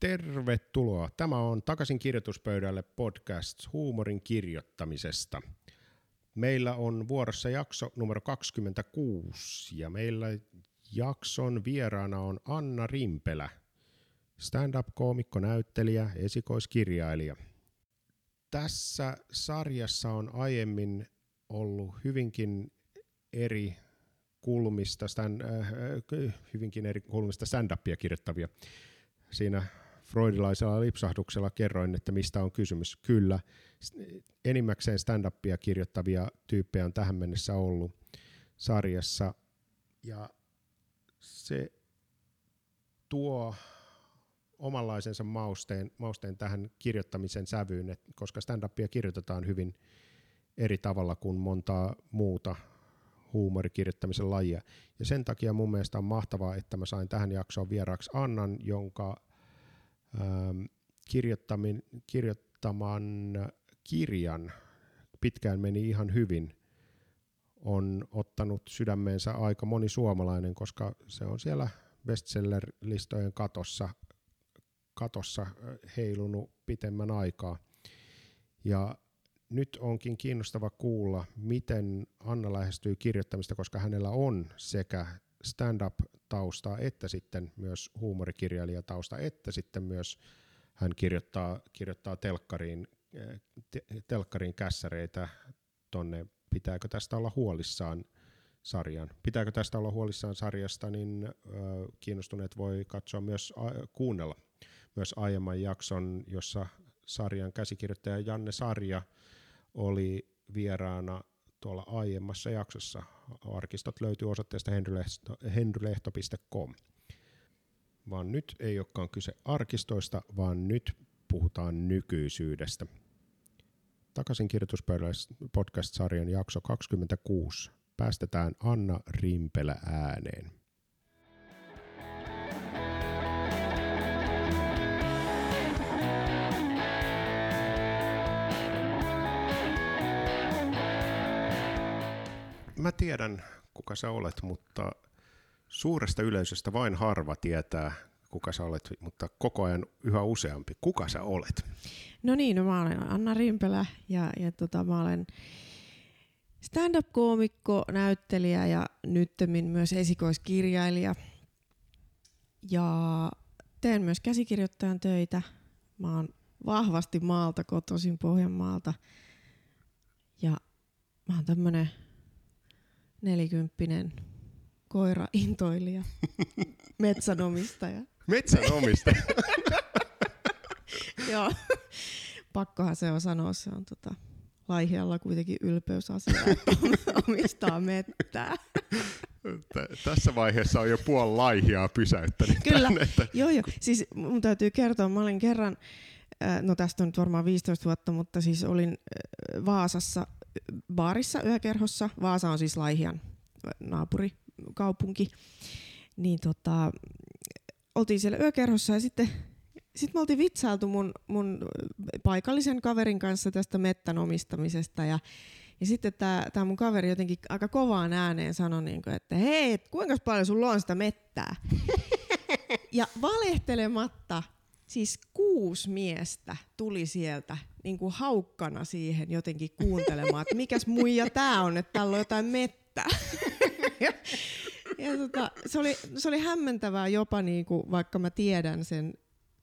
Tervetuloa. Tämä on Takaisin kirjoituspöydälle podcast huumorin kirjoittamisesta. Meillä on vuorossa jakso numero 26 ja meillä jakson vieraana on Anna Rimpelä, stand-up-koomikko, näyttelijä, esikoiskirjailija. Tässä sarjassa on aiemmin ollut hyvinkin eri kulmista, stand, äh, hyvinkin eri kulmista stand-upia kirjoittavia. Siinä freudilaisella lipsahduksella kerroin, että mistä on kysymys. Kyllä, enimmäkseen stand-upia kirjoittavia tyyppejä on tähän mennessä ollut sarjassa. Ja se tuo omanlaisensa mausteen, mausteen tähän kirjoittamisen sävyyn, että koska stand-upia kirjoitetaan hyvin eri tavalla kuin montaa muuta huumorikirjoittamisen lajia. Ja sen takia mun mielestä on mahtavaa, että mä sain tähän jaksoon vieraaksi Annan, jonka ähm, kirjoittaman kirjan pitkään meni ihan hyvin, on ottanut sydämeensä aika moni suomalainen, koska se on siellä bestseller-listojen katossa, katossa äh, heilunut pitemmän aikaa. Ja nyt onkin kiinnostava kuulla, miten Anna lähestyy kirjoittamista, koska hänellä on sekä stand-up-tausta että sitten myös huumorikirjailijatausta, että sitten myös hän kirjoittaa, kirjoittaa telkkariin, te, telkkariin kässäreitä tonne Pitääkö tästä olla huolissaan sarjan. Pitääkö tästä olla huolissaan sarjasta, niin ö, kiinnostuneet voi katsoa myös, a, kuunnella myös aiemman jakson, jossa sarjan käsikirjoittaja Janne Sarja oli vieraana tuolla aiemmassa jaksossa. Arkistot löytyy osoitteesta henrylehto.com. Vaan nyt ei olekaan kyse arkistoista, vaan nyt puhutaan nykyisyydestä. Takaisin kirjoituspöydälle podcast-sarjan jakso 26. Päästetään Anna Rimpelä ääneen. Mä tiedän, kuka sä olet, mutta suuresta yleisöstä vain harva tietää, kuka sä olet, mutta koko ajan yhä useampi. Kuka sä olet? No niin, no mä olen Anna Rimpelä ja, ja tota, mä olen stand-up-koomikko, näyttelijä ja nyttemmin myös esikoiskirjailija. Ja teen myös käsikirjoittajan töitä. Mä oon vahvasti maalta, kotoisin Pohjanmaalta. Ja mä oon tämmönen nelikymppinen koira-intoilija, metsänomistaja. Metsänomistaja? Joo, pakkohan se on sanoa, se on tota, Laihialla kuitenkin ylpeysasia, että omistaa mettää. Tässä vaiheessa on jo puoli laihiaa pysäyttänyt Kyllä, tänne, että... joo joo. Siis mun täytyy kertoa, mä olin kerran, no tästä on nyt varmaan 15 vuotta, mutta siis olin Vaasassa baarissa yökerhossa. Vaasa on siis Laihian naapurikaupunki. Niin tota, oltiin siellä yökerhossa ja sitten sitten me oltiin vitsailtu mun, mun paikallisen kaverin kanssa tästä mettän omistamisesta ja, ja sitten tämä mun kaveri jotenkin aika kovaan ääneen sanoi, niin kuin, että hei, et kuinka paljon sulla on sitä mettää? ja valehtelematta siis kuusi miestä tuli sieltä niin kuin haukkana siihen jotenkin kuuntelemaan, että mikäs muija tää on, että täällä on jotain mettä. ja, ja tota, se, oli, se oli hämmentävää jopa, niin kuin, vaikka mä tiedän sen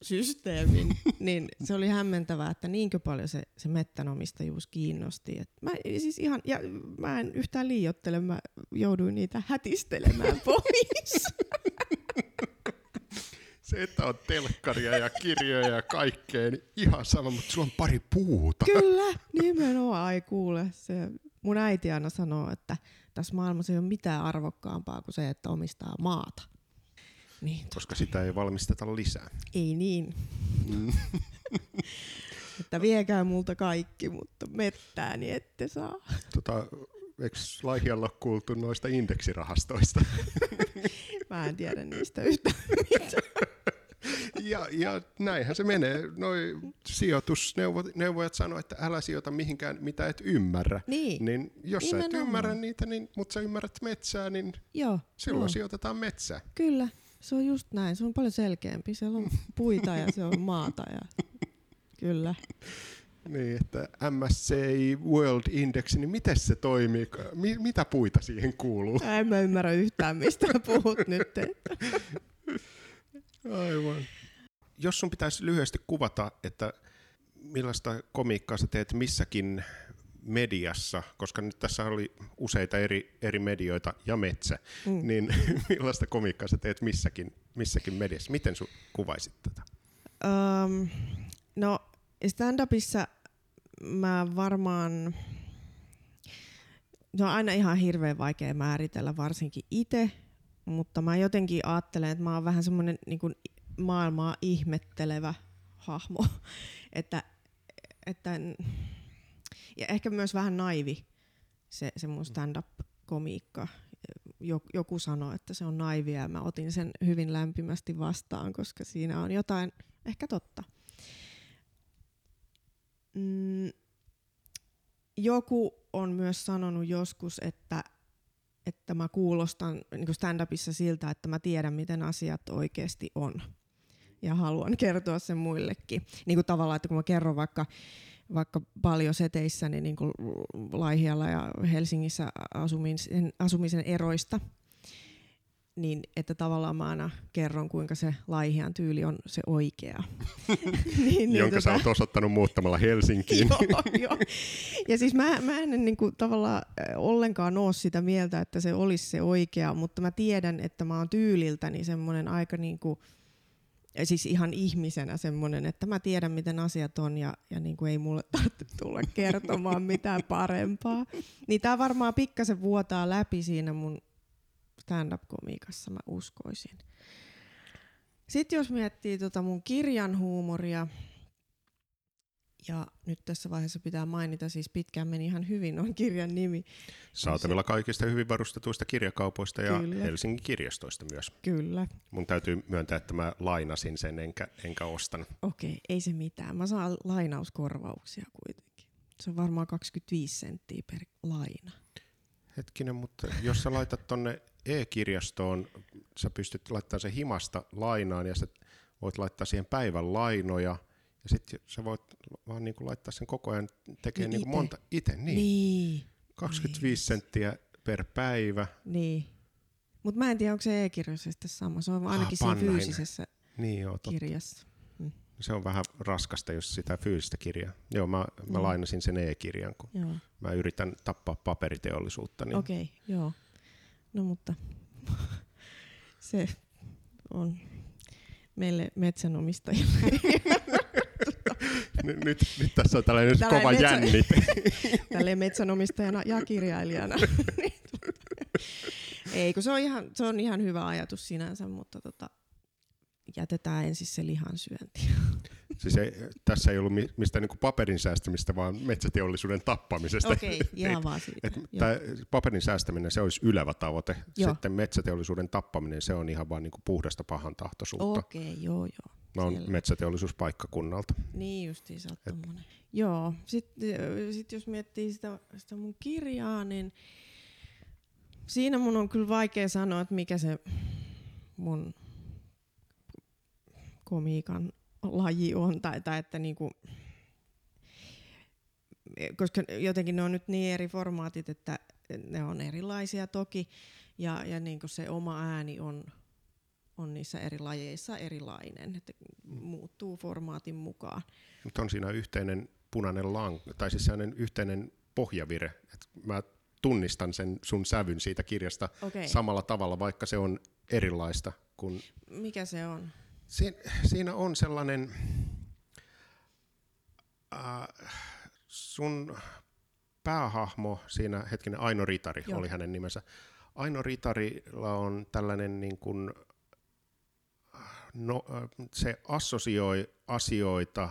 systeemin, niin se oli hämmentävää, että niinkö paljon se, se mettänomistajuus kiinnosti. Et mä, siis ihan, ja mä en yhtään liiottele, mä jouduin niitä hätistelemään pois se, että on telkkaria ja kirjoja ja kaikkea, niin ihan sama, mutta sulla on pari puuta. Kyllä, nimenomaan. Ai kuule, se, mun äiti aina sanoo, että tässä maailmassa ei ole mitään arvokkaampaa kuin se, että omistaa maata. Niin, Koska sitä ei valmisteta lisää. Ei niin. Mm. että viekää multa kaikki, mutta mettää niin ette saa. Tota, eikö Laihialla kuultu noista indeksirahastoista? Mä en tiedä niistä yhtään mitään. Ja, ja näinhän se menee. Noi sijoitusneuvojat sanoo, että älä sijoita mihinkään, mitä et ymmärrä. Niin. Niin jos Nimenomaan. sä et ymmärrä niitä, niin, mutta sä ymmärrät metsää, niin Joo, silloin joo. sijoitetaan metsää. Kyllä. Se on just näin, se on paljon selkeämpi. Siellä on puita ja se on maata. Ja... Kyllä. Niin, että MSCI World Index, niin miten se toimii? Mi- mitä puita siihen kuuluu? En mä ymmärrä yhtään, mistä puhut nyt. Aivan. Jos sun pitäisi lyhyesti kuvata, että millaista komiikkaa sä teet missäkin mediassa, koska nyt tässä oli useita eri, eri medioita ja metsä, mm. niin millaista komiikkaa sä teet missäkin, missäkin mediassa? Miten sun kuvaisit tätä? Um, no stand-upissa mä varmaan, se on aina ihan hirveän vaikea määritellä, varsinkin itse, mutta mä jotenkin ajattelen, että mä oon vähän semmoinen niin maailmaa ihmettelevä hahmo, että, että ja ehkä myös vähän naivi se, se mun stand-up-komiikka. Joku sanoi, että se on naivia ja mä otin sen hyvin lämpimästi vastaan, koska siinä on jotain ehkä totta. Mm, joku on myös sanonut joskus, että, että mä kuulostan niin stand-upissa siltä, että mä tiedän, miten asiat oikeasti on. Ja haluan kertoa sen muillekin. Niin kuin tavallaan, että kun mä kerron vaikka vaikka paljon seteissäni niin kuin Laihialla ja Helsingissä asumisen, asumisen eroista, niin että tavallaan mä aina kerron, kuinka se Laihian tyyli on se oikea. niin, niin, Jonka tota... sä oot osoittanut muuttamalla Helsinkiin. joo, joo. Ja siis mä, mä en niin kuin, tavallaan ollenkaan ole sitä mieltä, että se olisi se oikea, mutta mä tiedän, että mä oon tyyliltäni semmoinen aika niin kuin, ja siis ihan ihmisenä semmoinen, että mä tiedän, miten asiat on ja, ja niin kuin ei mulle tarvitse tulla kertomaan mitään parempaa. Niin tää varmaan pikkasen vuotaa läpi siinä mun stand-up-komiikassa, mä uskoisin. Sitten jos miettii tota mun kirjan huumoria, ja nyt tässä vaiheessa pitää mainita, siis pitkään meni ihan hyvin on kirjan nimi. Saatavilla kaikista hyvin varustetuista kirjakaupoista ja Kyllä. Helsingin kirjastoista myös. Kyllä. Mun täytyy myöntää, että mä lainasin sen enkä, enkä ostanut. Okei, ei se mitään. Mä saan lainauskorvauksia kuitenkin. Se on varmaan 25 senttiä per laina. Hetkinen, mutta jos sä laitat tonne e-kirjastoon, sä pystyt laittamaan sen himasta lainaan ja sä voit laittaa siihen päivän lainoja – ja sitten sä voit vaan niin kuin laittaa sen koko ajan tekemään niin, niin monta itse. Niin. niin. 25 niin. senttiä per päivä. Niin. Mutta mä en tiedä, onko se e-kirjassa sitten sama. Se on ainakin ah, siinä fyysisessä niin, joo, kirjassa. Mm. Se on vähän raskasta, jos sitä fyysistä kirjaa. Joo, mä, mä mm. lainasin sen e-kirjan, kun joo. mä yritän tappaa paperiteollisuutta. Niin... Okei, okay, joo. No mutta se on meille metsänomistajille nyt, nyt, nyt tässä on tällainen, tällainen kova metsä, jännit. Tälleen metsänomistajana ja kirjailijana. Ei, kun se on, ihan, se on ihan hyvä ajatus sinänsä, mutta tota, jätetään ensin se lihan syönti. Siis ei, tässä ei ollut mistään niin paperin säästämistä, vaan metsäteollisuuden tappamisesta. Okei, okay, ihan vaan siitä. paperin säästäminen, se olisi ylevä tavoite. Joo. Sitten metsäteollisuuden tappaminen, se on ihan vaan niin puhdasta pahan tahtoisuutta. Okei, okay, joo, joo. Mä oon metsäteollisuuspaikkakunnalta. Niin justiin, sä oot Et... Joo, sitten sit jos miettii sitä, sitä mun kirjaa, niin siinä mun on kyllä vaikea sanoa, että mikä se mun komiikan laji on, tai, tai että niinku, koska jotenkin ne on nyt niin eri formaatit, että ne on erilaisia toki, ja, ja niinku se oma ääni on, on niissä eri lajeissa erilainen, että muuttuu formaatin mukaan. Mutta on siinä yhteinen punainen lang, tai siis sellainen yhteinen pohjavire, että mä tunnistan sen sun sävyn siitä kirjasta okay. samalla tavalla, vaikka se on erilaista. Kun Mikä se on? Siin, siinä on sellainen, äh, sun päähahmo siinä, hetkinen, Aino Ritari Joo. oli hänen nimensä. Aino Ritarilla on tällainen niin kuin, no, se assosioi asioita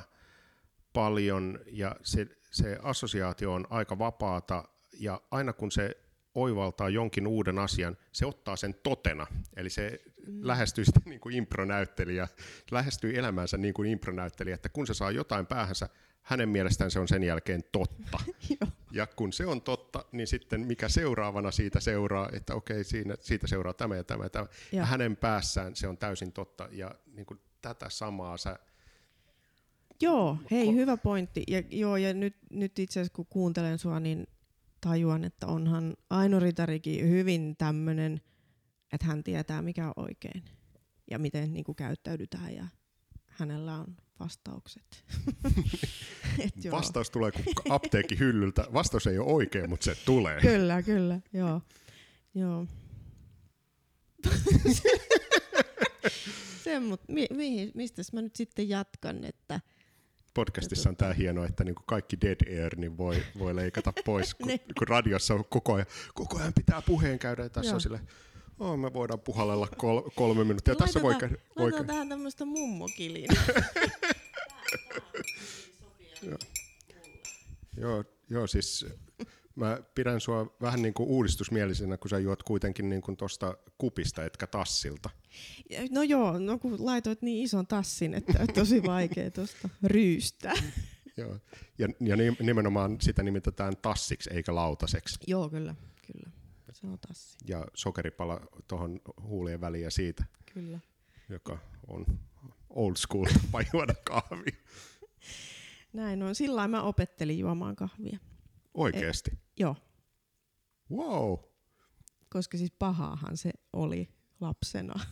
paljon ja se, se assosiaatio on aika vapaata ja aina kun se oivaltaa jonkin uuden asian, se ottaa sen totena. Eli se. Lähestyi sitä niin kuin impronäyttelijä, lähestyi elämäänsä niin kuin impronäyttelijä, että kun se saa jotain päähänsä, hänen mielestään se on sen jälkeen totta. ja kun se on totta, niin sitten mikä seuraavana siitä seuraa, että okei, siinä, siitä seuraa tämä ja tämä ja tämä. Ja. ja hänen päässään se on täysin totta. Ja niin kuin tätä samaa sä... Joo, hei, hyvä pointti. Ja, joo, ja nyt, nyt itse asiassa kun kuuntelen sua, niin tajuan, että onhan Aino Ritarikin hyvin tämmöinen, että hän tietää mikä on oikein ja miten niin kuin käyttäydytään ja hänellä on vastaukset. Et joo. Vastaus tulee kuin apteekin hyllyltä. Vastaus ei ole oikein, mutta se tulee. Kyllä, kyllä, joo. joo. se, mut, mi, mi, mistä mä nyt sitten jatkan, että podcastissa on tämä hieno, että niin kuin kaikki dead air niin voi, voi leikata pois, kun, niin. kun radiossa on koko ajan, koko ajan pitää puheen käydä ja tässä Joo. on sille, oh, me voidaan puhallella kol, kolme minuuttia. Laitetaan, tässä voi, voi... tähän tämmöistä mummokiliin. joo. joo, joo, siis mä pidän sua vähän niin kuin uudistusmielisenä, kun sä juot kuitenkin niin kuin tosta kupista, etkä tassilta. No joo, no kun laitoit niin ison tassin, että on tosi vaikea tuosta ryystää. joo, ja, ja nimenomaan sitä nimitetään tassiksi eikä lautaseksi. Joo, kyllä, on tassi. Ja sokeripala tuohon huulien väliin ja siitä. Kyllä. Joka on old school tapa juoda kahvia. Näin on. Sillä mä opettelin juomaan kahvia. Oikeesti? E, joo. Wow. Koska siis pahaahan se oli lapsena.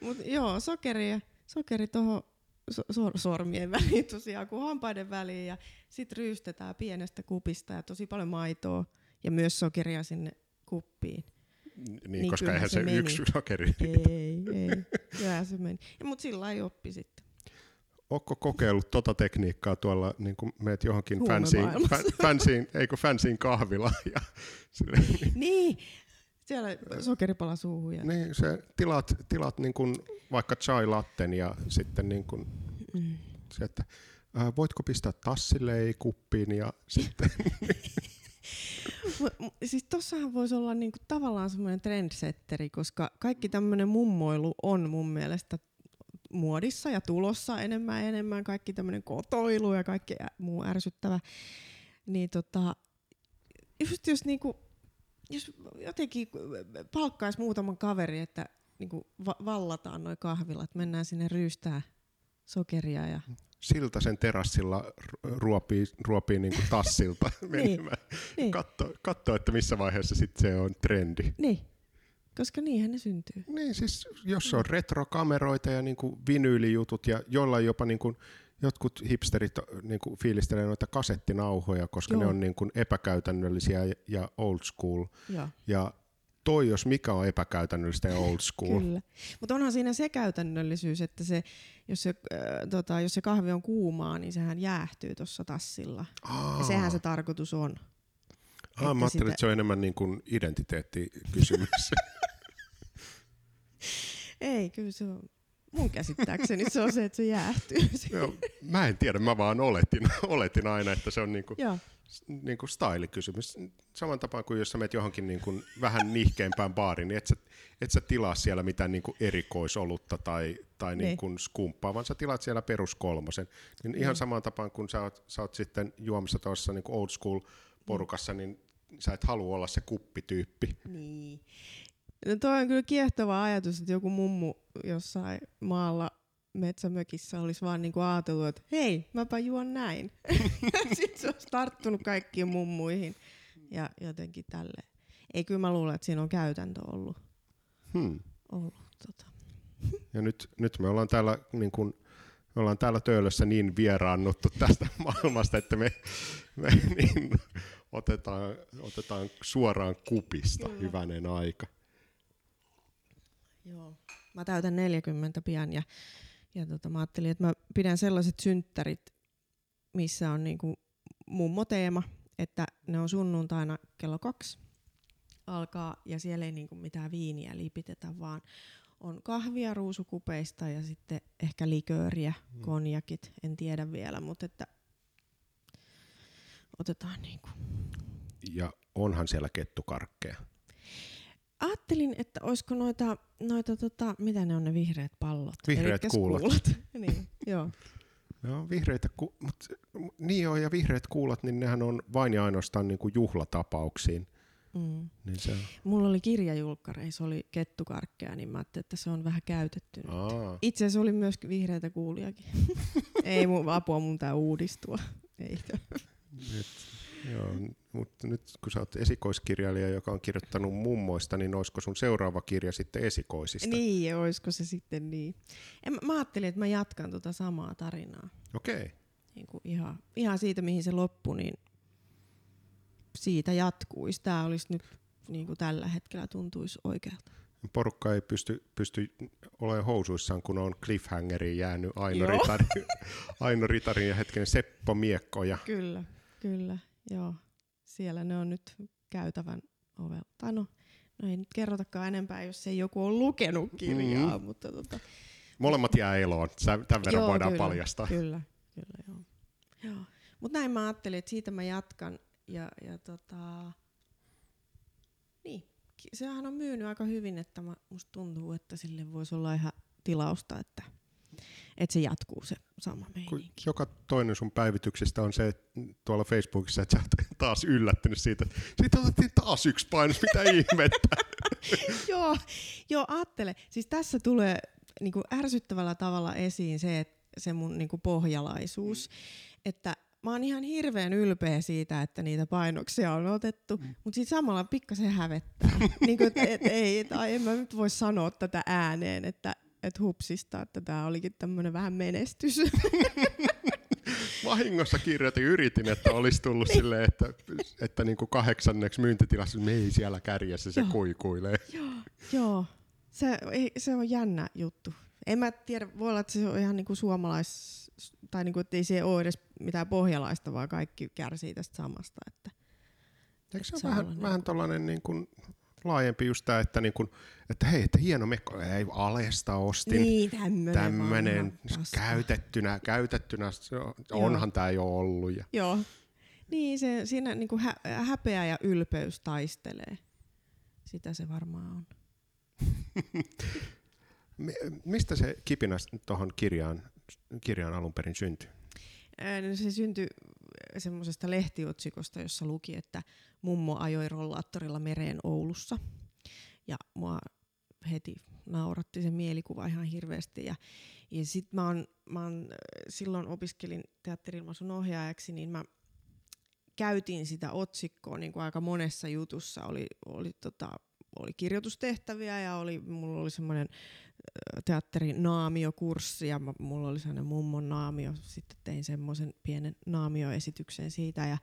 Mut joo, sokeri, sokeri tuohon so, sormien väliin tosiaan kuin hampaiden väliin ja sitten ryystetään pienestä kupista ja tosi paljon maitoa ja myös sokeria sinne kuppiin. Niin, niin koska eihän se, se yksi sokeri. Ei, ei. Kyllä se meni. Mutta sillä ei oppi sitten. Ootko kokeillut tota tekniikkaa tuolla, niin kuin meet johonkin fansiin, fansiin, eikö fansiin kahvilaan? Ja, niin, siellä sokeripala suuhun. Ja... Niin, se tilat, tilat niin kuin vaikka chai latten ja sitten niin kuin mm. se, että äh, voitko pistää tassille ei kuppiin ja sitten... siis tossahan voisi olla niinku tavallaan semmoinen trendsetteri, koska kaikki tämmöinen mummoilu on mun mielestä muodissa ja tulossa enemmän ja enemmän, kaikki tämmöinen kotoilu ja kaikki muu ärsyttävä. Niin tota, just jos niinku, jos jotenkin palkkaisi muutaman kaveri, että niinku va- vallataan noin kahvilat, mennään sinne ryystää sokeria ja siltä sen terassilla ruopii, ruopii niin kuin tassilta niin, niin. Katso, katso, että missä vaiheessa sit se on trendi. Niin, koska niinhän ne syntyy. Niin, siis jos on retrokameroita ja niin kuin vinyylijutut ja jollain jopa niin kuin jotkut hipsterit niin kuin fiilistelee noita kasettinauhoja, koska Joo. ne on niin kuin epäkäytännöllisiä ja old school. Ja, ja toi, jos mikä on epäkäytännöllistä ja old school. Kyllä. Mutta onhan siinä se käytännöllisyys, että se, jos, se, äh, tota, jos se kahvi on kuumaa, niin sehän jäähtyy tuossa tassilla. Aa. Ja sehän se tarkoitus on. Aa, mä ajattelin, sitä... että se on enemmän niin kuin identiteettikysymys. Ei, kyllä se on. Mun käsittääkseni se on se, että se jäähtyy. Joo, mä en tiedä, mä vaan oletin, oletin aina, että se on niinku, niinku style-kysymys. Saman tapaan kuin jos sä menet johonkin niinku vähän nihkeimpään baariin, niin et sä, et sä tilaa siellä mitään niinku erikoisolutta tai, tai niin. niinku skumppaa, vaan sä tilaat siellä peruskolmosen. Niin ihan niin. samaan tapaan kuin sä oot, sä oot sitten juomassa tuossa niinku old school porukassa, niin sä et halua olla se kuppityyppi. Niin. No toi on kyllä kiehtova ajatus, että joku mummu jossain maalla metsämökissä olisi vaan niinku ajatellut, että hei, mäpä juon näin. Sitten se olisi tarttunut kaikkiin mummuihin ja jotenkin tälle. Ei kyllä mä luulen, että siinä on käytäntö ollut. Hmm. ollut tota. Ja nyt, nyt me ollaan täällä niin kun, me ollaan täällä töölössä niin vieraannuttu tästä maailmasta, että me, me niin, otetaan, otetaan suoraan kupista Kyllä. hyvänen aika. Joo. Mä täytän 40 pian ja, ja tota, mä ajattelin, että mä pidän sellaiset synttärit, missä on niinku mummoteema, että ne on sunnuntaina kello kaksi alkaa ja siellä ei niinku mitään viiniä lipitetä, vaan on kahvia ruusukupeista ja sitten ehkä likööriä, mm. konjakit, en tiedä vielä, mutta että otetaan niinku. Ja onhan siellä kettukarkkeja. Ajattelin, että olisiko noita, noita tota, mitä ne on ne vihreät pallot? Vihreät Elikkäs kuulat. niin, joo. Joo, vihreitä, ku- mut, niin joo, ja vihreät kuulat, niin nehän on vain ja ainoastaan niin kuin juhlatapauksiin. Mm. Niin se, Mulla oli kirjajulkkareissa, se oli kettukarkkeja, niin mä ajattelin, että se on vähän käytetty. nyt. aa, Itse asiassa oli myös vihreitä kuuliakin. Ei mun apua, mun tää uudistua. Ei. nyt, joo, mutta nyt kun sä oot esikoiskirjailija, joka on kirjoittanut mummoista, niin olisiko sun seuraava kirja sitten esikoisista? Niin, olisiko se sitten niin. En, mä- ajattelin, että mä jatkan tota samaa tarinaa. Okei. Okay. Niin kuin ihan, ihan siitä, mihin se loppui, niin siitä jatkuisi. Tämä olisi nyt niin kuin tällä hetkellä tuntuisi oikealta. Porukka ei pysty, pysty olemaan housuissaan, kun on cliffhangeriin jäänyt Aino, Joo. Ritari, Aino Ritarin ja hetken Seppo Miekko. Ja, Kyllä, kyllä, joo. Siellä ne on nyt käytävän ovella. Tai no, no ei nyt kerrotakaan enempää, jos ei joku ole lukenut kirjaa, mm. mutta tota, molemmat jää eloon, tämän verran Joo, voidaan kyllä, paljastaa. Kyllä, kyllä joo. joo. Mutta näin mä ajattelin, että siitä mä jatkan. Ja, ja tota, niin, sehän on myynyt aika hyvin, että mä, musta tuntuu, että sille voisi olla ihan tilausta, että, että se jatkuu se sama meininki. joka toinen sun päivityksistä on se että tuolla Facebookissa, että sä oot taas yllättynyt siitä, että siitä otettiin taas yksi painos, mitä ihmettä. joo, joo, ajattele. Siis tässä tulee niinku ärsyttävällä tavalla esiin se, että se mun niinku pohjalaisuus, mm. että mä oon ihan hirveän ylpeä siitä, että niitä painoksia on otettu, mm. mutta sitten samalla pikkasen hävettää. niinku, et, et, ei, tai en mä nyt voi sanoa tätä ääneen, että et hupsista, että tämä olikin tämmöinen vähän menestys. Vahingossa kirjoitin, yritin, että olisi tullut Niin. silleen, että, että niin kuin kahdeksanneksi myyntitilassa me ei siellä kärjessä, se Joo. kuikuilee. Joo, se, ei, se on jännä juttu. En mä tiedä, voi olla, että se on ihan niinku suomalais, tai niinku, että ei se ole edes mitään pohjalaista, vaan kaikki kärsii tästä samasta. Että, Eikö se ole vähän, vähän niin tollainen niin kuin laajempi just tämä, että, niin kuin, että hei, että hieno mekko, ei Alesta ostin. niin, tämmönen, paska. käytettynä, käytettynä, onhan tämä jo ollut. Ja, Joo. Niin, se, siinä niinku hä, häpeä ja ylpeys taistelee. Sitä se varmaan on. Mi- mistä se kipinä tuohon kirjaan, kirjaan alun perin syntyi? No Se syntyi semmoisesta lehtiotsikosta, jossa luki, että mummo ajoi rollaattorilla mereen Oulussa. Ja mua heti nauratti se mielikuva ihan hirveästi. Ja, ja sit mä, oon, mä oon, silloin opiskelin teatterilmaisun ohjaajaksi, niin mä käytin sitä otsikkoa niin kuin aika monessa jutussa. Oli, oli, tota, oli kirjoitustehtäviä ja oli, mulla oli semmoinen teatterin naamiokurssi ja mulla oli sellainen mummon naamio. Sitten tein semmoisen pienen naamioesityksen siitä ja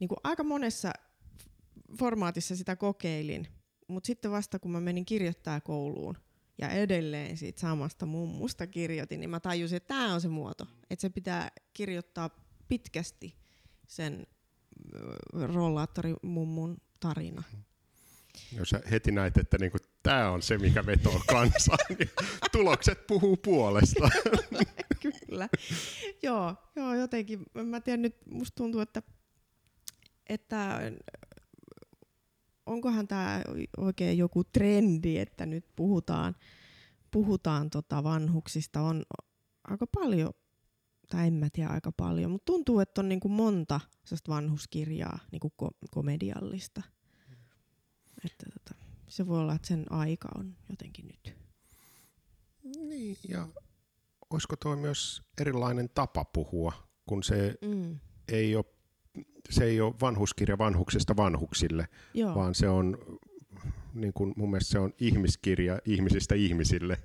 niin kuin aika monessa formaatissa sitä kokeilin. Mutta sitten vasta kun mä menin kirjoittaa kouluun ja edelleen siitä samasta mummusta kirjoitin, niin mä tajusin, että tämä on se muoto. Että se pitää kirjoittaa pitkästi sen rollaattorimummun tarina. Jos sä heti näet, että niinku, tämä on se, mikä vetoo kansaa, niin tulokset puhuu puolesta. Kyllä. joo, joo, jotenkin. Mä tiedän nyt, musta tuntuu, että, että onkohan tämä oikein joku trendi, että nyt puhutaan, puhutaan tota vanhuksista. On aika paljon, tai en mä tiedä aika paljon, mutta tuntuu, että on niinku monta vanhuskirjaa niinku ko- komediallista. Että tota, se voi olla, että sen aika on jotenkin nyt. niin, ja olisiko tuo myös erilainen tapa puhua, kun se Mm. ei ole, se ei ole vanhuskirja vanhuksista vanhuksille, Joo. vaan se on niin kuin mun mielestä se on ihmiskirja ihmisistä ihmisille.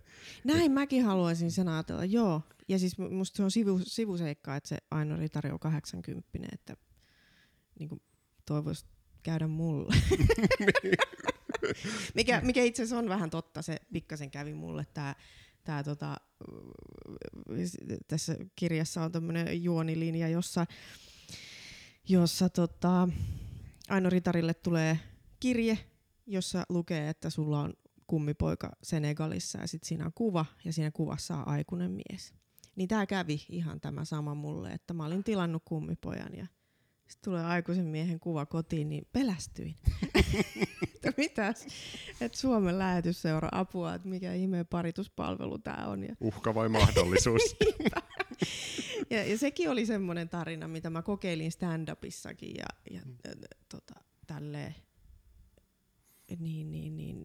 Näin mäkin haluaisin sen ajatella, joo. Ja siis mu- musta se on sivu, sivuseikka, että se Aino Ritari on 80, että niin kuin toivoisi käydä mulle. mikä, mikä itse asiassa on vähän totta, se pikkasen kävi mulle tämä tää tota, tässä kirjassa on tämmöinen juonilinja, jossa, jossa tota, Aino Ritarille tulee kirje, jossa lukee, että sulla on kummipoika Senegalissa ja sitten siinä on kuva ja siinä kuvassa on aikuinen mies. Niin tämä kävi ihan tämä sama mulle, että mä olin tilannut kummipojan ja sitten tulee aikuisen miehen kuva kotiin, niin pelästyin. että mitäs, että Suomen lähetysseura apua, että mikä ihmeen parituspalvelu tämä on. Ja, Uhka vai mahdollisuus? ja, ja sekin oli semmoinen tarina, mitä mä kokeilin stand-upissakin ja, ja Mm. tota, tälleen. Niin, niin, niin.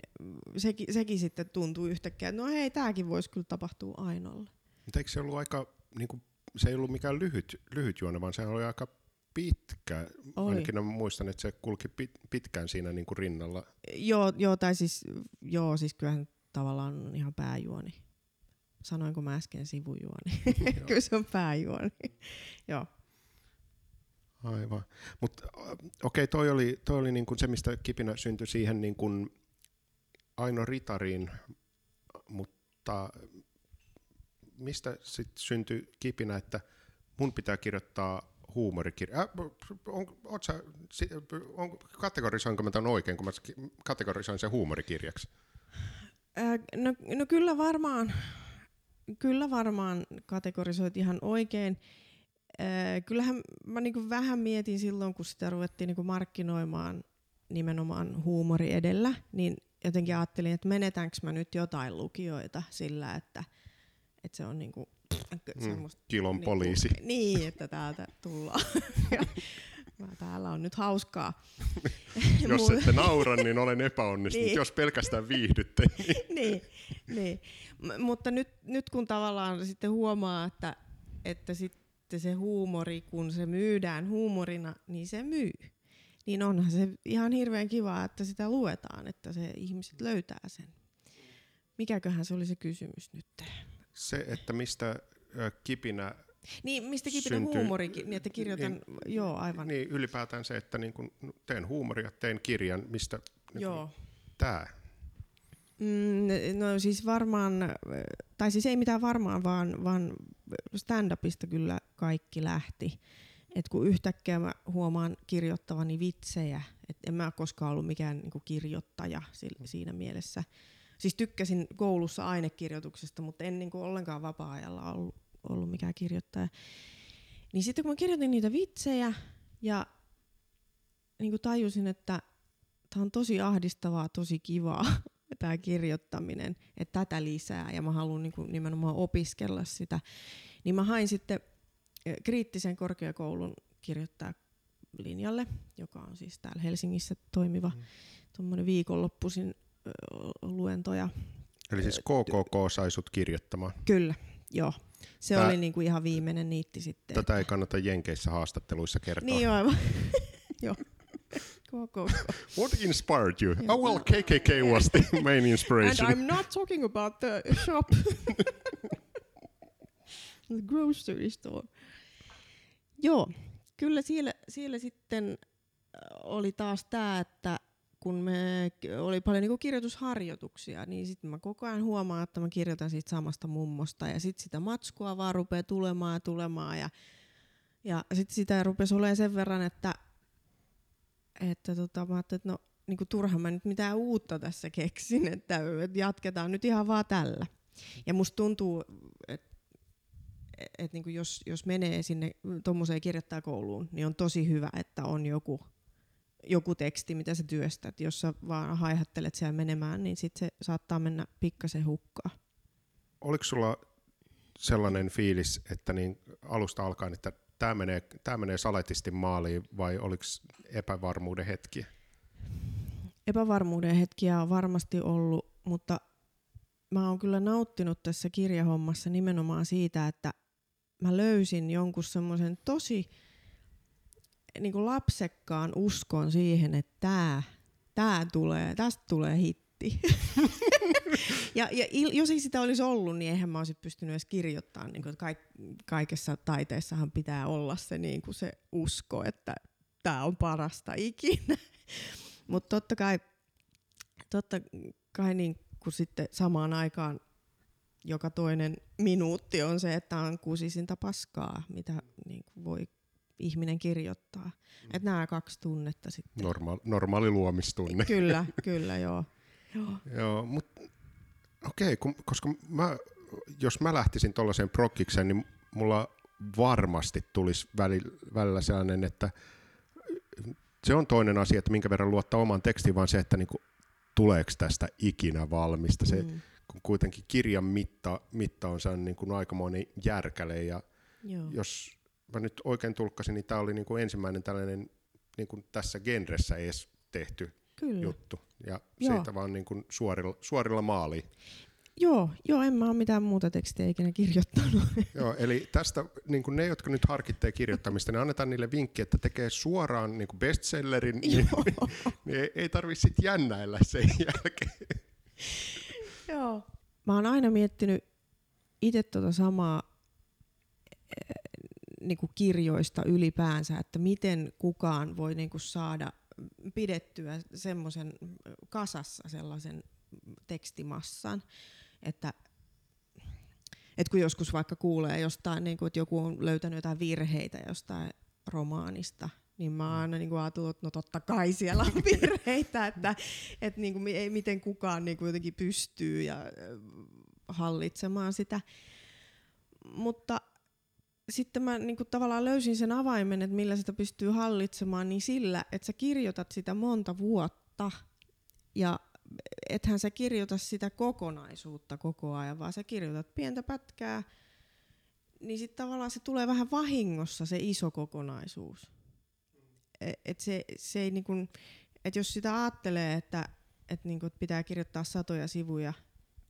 Sekin, sekin sitten tuntui yhtäkkiä, että no hei, tämäkin voisi kyllä tapahtua Ainolle. Mutta eikö se ollut aika, niin kuin, se ei ollut mikään lyhyt, lyhyt juone, vaan se oli aika pitkä. Oli. Ainakin mä muistan, että se kulki pit, pitkään siinä niin kuin rinnalla. Joo, joo, tai siis, joo, siis kyllähän tavallaan on ihan pääjuoni. Sanoinko mä äsken sivujuoni? Kyllä se on pääjuoni. joo. Aivan. Mutta okei, toi oli, toi oli niin kuin se, mistä kipinä syntyi siihen niin kuin Aino Ritariin, mutta mistä sitten syntyi kipinä, että mun pitää kirjoittaa huumorikirja. Äh, on, oot sä, si- on, kategorisoinko mä tämän oikein, kun mä kategorisoin sen huumorikirjaksi? Ää, no, no kyllä varmaan, kyllä varmaan kategorisoit ihan oikein. Ää, kyllähän mä niinku vähän mietin silloin, kun sitä ruvettiin niinku markkinoimaan nimenomaan huumori edellä, niin jotenkin ajattelin, että menetänkö mä nyt jotain lukijoita sillä, että, että se on niinku semmoista Kilon niinku- poliisi. Niin, että täältä tullaan. Mä täällä on nyt hauskaa. Jos ette naura, niin olen epäonnistunut. Niin. Jos pelkästään viihdytte, niin niin, niin. M- mutta nyt, nyt kun tavallaan sitten huomaa, että, että sitten se huumori, kun se myydään huumorina, niin se myy. Niin onhan se ihan hirveän kiva, että sitä luetaan, että se ihmiset löytää sen. Mikäköhän se oli se kysymys nyt? se, että mistä kipinä Niin, mistä kipinä Syntyy- huumorikin, niin että kirjoitan, niin, joo aivan, niin, Niin ylipäätään se, että niin kun teen huumoria, teen kirjan, mistä niin joo. tämä. Mm, no siis varmaan, tai siis ei mitään varmaan, vaan, vaan stand-upista kyllä kaikki lähti. Et kun yhtäkkiä mä huomaan kirjoittavani vitsejä, että en mä koskaan ollut mikään niinku kirjoittaja si- siinä mielessä. Siis tykkäsin koulussa ainekirjoituksesta, mutta en niinku ollenkaan vapaa-ajalla ollut, ollut mikään kirjoittaja. Niin sitten kun mä kirjoitin niitä vitsejä ja niinku tajusin, että tämä on tosi ahdistavaa, tosi kivaa tämä kirjoittaminen, että tätä lisää ja mä haluan niinku nimenomaan opiskella sitä, niin mä hain sitten kriittisen korkeakoulun kirjoittaa linjalle, joka on siis täällä Helsingissä toimiva Mm. tuommoinen viikonloppuisin luentoja. Eli siis KKK sai sut kirjoittamaan. Kyllä, joo. Se Tää- oli niinku ihan viimeinen niitti sitten. Tätä ei kannata Jenkeissä haastatteluissa kertoa. Niin joo, aivan. joo. Koko. What inspired you? Joo. Oh well, KKK was the main And inspiration. I'm not talking about the shop. the grocery store. Joo, kyllä siellä, siellä sitten äh, oli taas tämä, että kun me oli paljon niinku kirjoitusharjoituksia, niin sitten mä koko ajan huomaan, että mä kirjoitan siitä samasta mummosta ja sitten sitä matskua vaan rupeaa tulemaan ja tulemaan ja, ja sitten sitä rupesi olemaan sen verran, että, että tota, mä ajattelin, että no niinku turha mä nyt mitään uutta tässä keksin, että, jatketaan nyt ihan vaan tällä. Ja musta tuntuu, että et niinku jos, jos menee sinne tuommoiseen kirjoittajakouluun, niin on tosi hyvä, että on joku, joku teksti, mitä sä työstät. Jos sä vaan haihattelet siellä menemään, niin sit se saattaa mennä pikkasen hukkaan. Oliko sulla sellainen fiilis, että niin alusta alkaen, että tämä menee, tää menee saletisti maaliin vai oliko epävarmuuden hetki? Epävarmuuden hetkiä on varmasti ollut, mutta mä oon kyllä nauttinut tässä kirjahommassa nimenomaan siitä, että mä löysin jonkun semmoisen tosi niin kuin lapsekkaan uskon siihen, että tää, tää tulee, tästä tulee hitti. ja, ja il, jos ei sitä olisi ollut, niin eihän mä olisi pystynyt edes kirjoittamaan. Niin kuin, kaik, kaikessa taiteessahan pitää olla se, niin kuin se usko, että tämä on parasta ikinä. Mutta totta kai, totta kai niin kuin sitten samaan aikaan joka toinen minuutti on se, että on kusisinta paskaa, mitä niin kuin voi ihminen kirjoittaa. Mm. Että nämä kaksi tunnetta sitten. Normaali, normaali luomistunne. Kyllä, kyllä, joo. Joo. Joo, mutta okei, kun, koska mä, jos mä lähtisin tuollaiseen prokkikseen, niin mulla varmasti tulisi välillä, välillä sellainen, että se on toinen asia, että minkä verran luottaa oman tekstiin, vaan se, että niin kuin, tuleeko tästä ikinä valmista. Se, mm. kun kuitenkin kirjan mitta, mitta on sen niin kuin aikamoinen järkäle ja Joo. jos mä nyt oikein tulkkasin, niin tämä oli niin kuin ensimmäinen tällainen niin kuin tässä genressä edes tehty Kyllä. juttu. Ja Joo. siitä vaan niin kuin suorilla, suorilla maaliin. Joo, joo, en mä ole mitään muuta tekstiä ikinä kirjoittanut. Joo, eli tästä niin kuin ne, jotka nyt harkitsee kirjoittamista, niin annetaan niille vinkki, että tekee suoraan niin kuin bestsellerin, niin, niin, niin ei, ei tarvitse sitten jännäillä sen jälkeen. Joo. Mä oon aina miettinyt itse tuota samaa eh, niin kuin kirjoista ylipäänsä, että miten kukaan voi niin kuin saada pidettyä semmoisen kasassa sellaisen tekstimassan, että et kun joskus vaikka kuulee jostain, niin kuin, että joku on löytänyt jotain virheitä jostain romaanista, niin mä aina niin ajatellut, että no totta kai siellä on virheitä, että, että niin kuin, ei, miten kukaan niin kuin jotenkin pystyy ja hallitsemaan sitä. Mutta sitten mä niin kuin tavallaan löysin sen avaimen, että millä sitä pystyy hallitsemaan, niin sillä, että sä kirjoitat sitä monta vuotta ja ethän sä kirjoita sitä kokonaisuutta koko ajan, vaan sä kirjoitat pientä pätkää, niin sitten tavallaan se tulee vähän vahingossa se iso kokonaisuus. E, et se, se ei niin kun, et jos sitä ajattelee, että et niin pitää kirjoittaa satoja sivuja,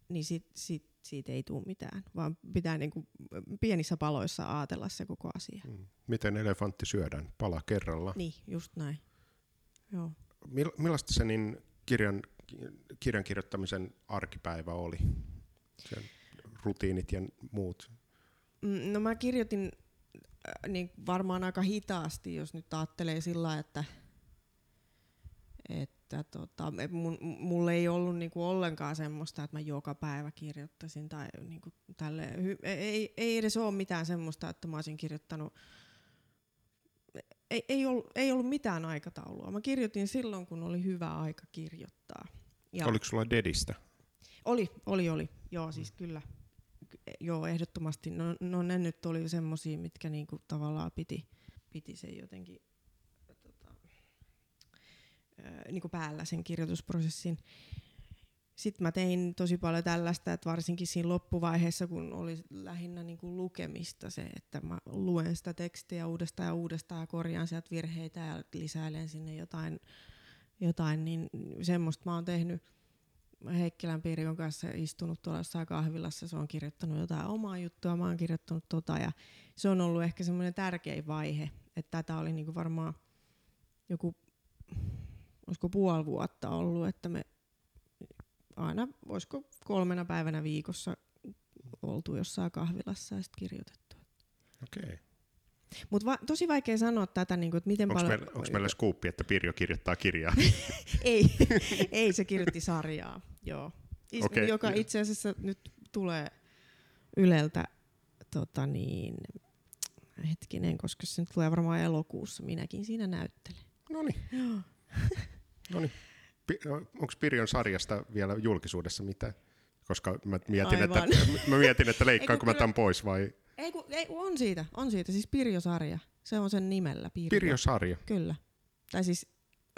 niin sit, sit, siitä ei tule mitään, vaan pitää niin kuin pienissä paloissa ajatella se koko asia. Mm. Miten elefantti syödään? Pala kerralla. Niin, just näin. Joo. Millaista se niin kirjan kirjan kirjoittamisen arkipäivä oli? Sen rutiinit ja muut? Mm, no mä kirjoitin äh, niin varmaan aika hitaasti, jos nyt ajattelee sillä että, että tota, mun, mulla ei ollut niinku ollenkaan semmoista, että mä joka päivä kirjoittaisin tai niinku tälle, ei, ei edes ole mitään semmoista, että mä olisin kirjoittanut ei, ei, ollut, ei ollut mitään aikataulua. Mä kirjoitin silloin, kun oli hyvä aika kirjoittaa. Ja Oliko sulla Dedistä? Oli, oli, oli. Joo, siis kyllä. Joo, ehdottomasti. No, no ne nyt oli semmosia, mitkä niinku tavallaan piti, piti sen jotenkin niinku päällä sen kirjoitusprosessin. Sitten mä tein tosi paljon tällaista, että varsinkin siinä loppuvaiheessa, kun oli lähinnä niinku lukemista se, että mä luen sitä tekstiä uudestaan ja uudestaan ja korjaan sieltä virheitä ja lisäilen sinne jotain jotain, niin semmoista mä oon tehnyt. Heikkilän Pirjon kanssa istunut tuolla jossain kahvilassa, se on kirjoittanut jotain omaa juttua, mä oon kirjoittanut tota ja se on ollut ehkä semmoinen tärkein vaihe, että tätä oli niinku varmaan joku, olisiko puoli vuotta ollut, että me aina, olisiko kolmena päivänä viikossa oltu jossain kahvilassa ja sitten kirjoitettu. Okei. Okay. Mutta va- tosi vaikea sanoa tätä, niin kuin, että miten onks paljon... Meillä, onko meillä skuuppi, että Pirjo kirjoittaa kirjaa? ei, ei, se kirjoitti sarjaa, joo. Is, okay. Joka itse asiassa nyt tulee Yleltä, tota niin, hetkinen, koska se nyt tulee varmaan elokuussa, minäkin siinä näyttelen. No niin. Onko Pirjon sarjasta vielä julkisuudessa mitään? Koska mä mietin, että, mä mietin, että leikkaanko mä tämän pois vai... Ei, kun, ei, on siitä, on siitä. Siis Pirjo-sarja. Se on sen nimellä. Pirjo. Pirjo-sarja? Kyllä. Tai siis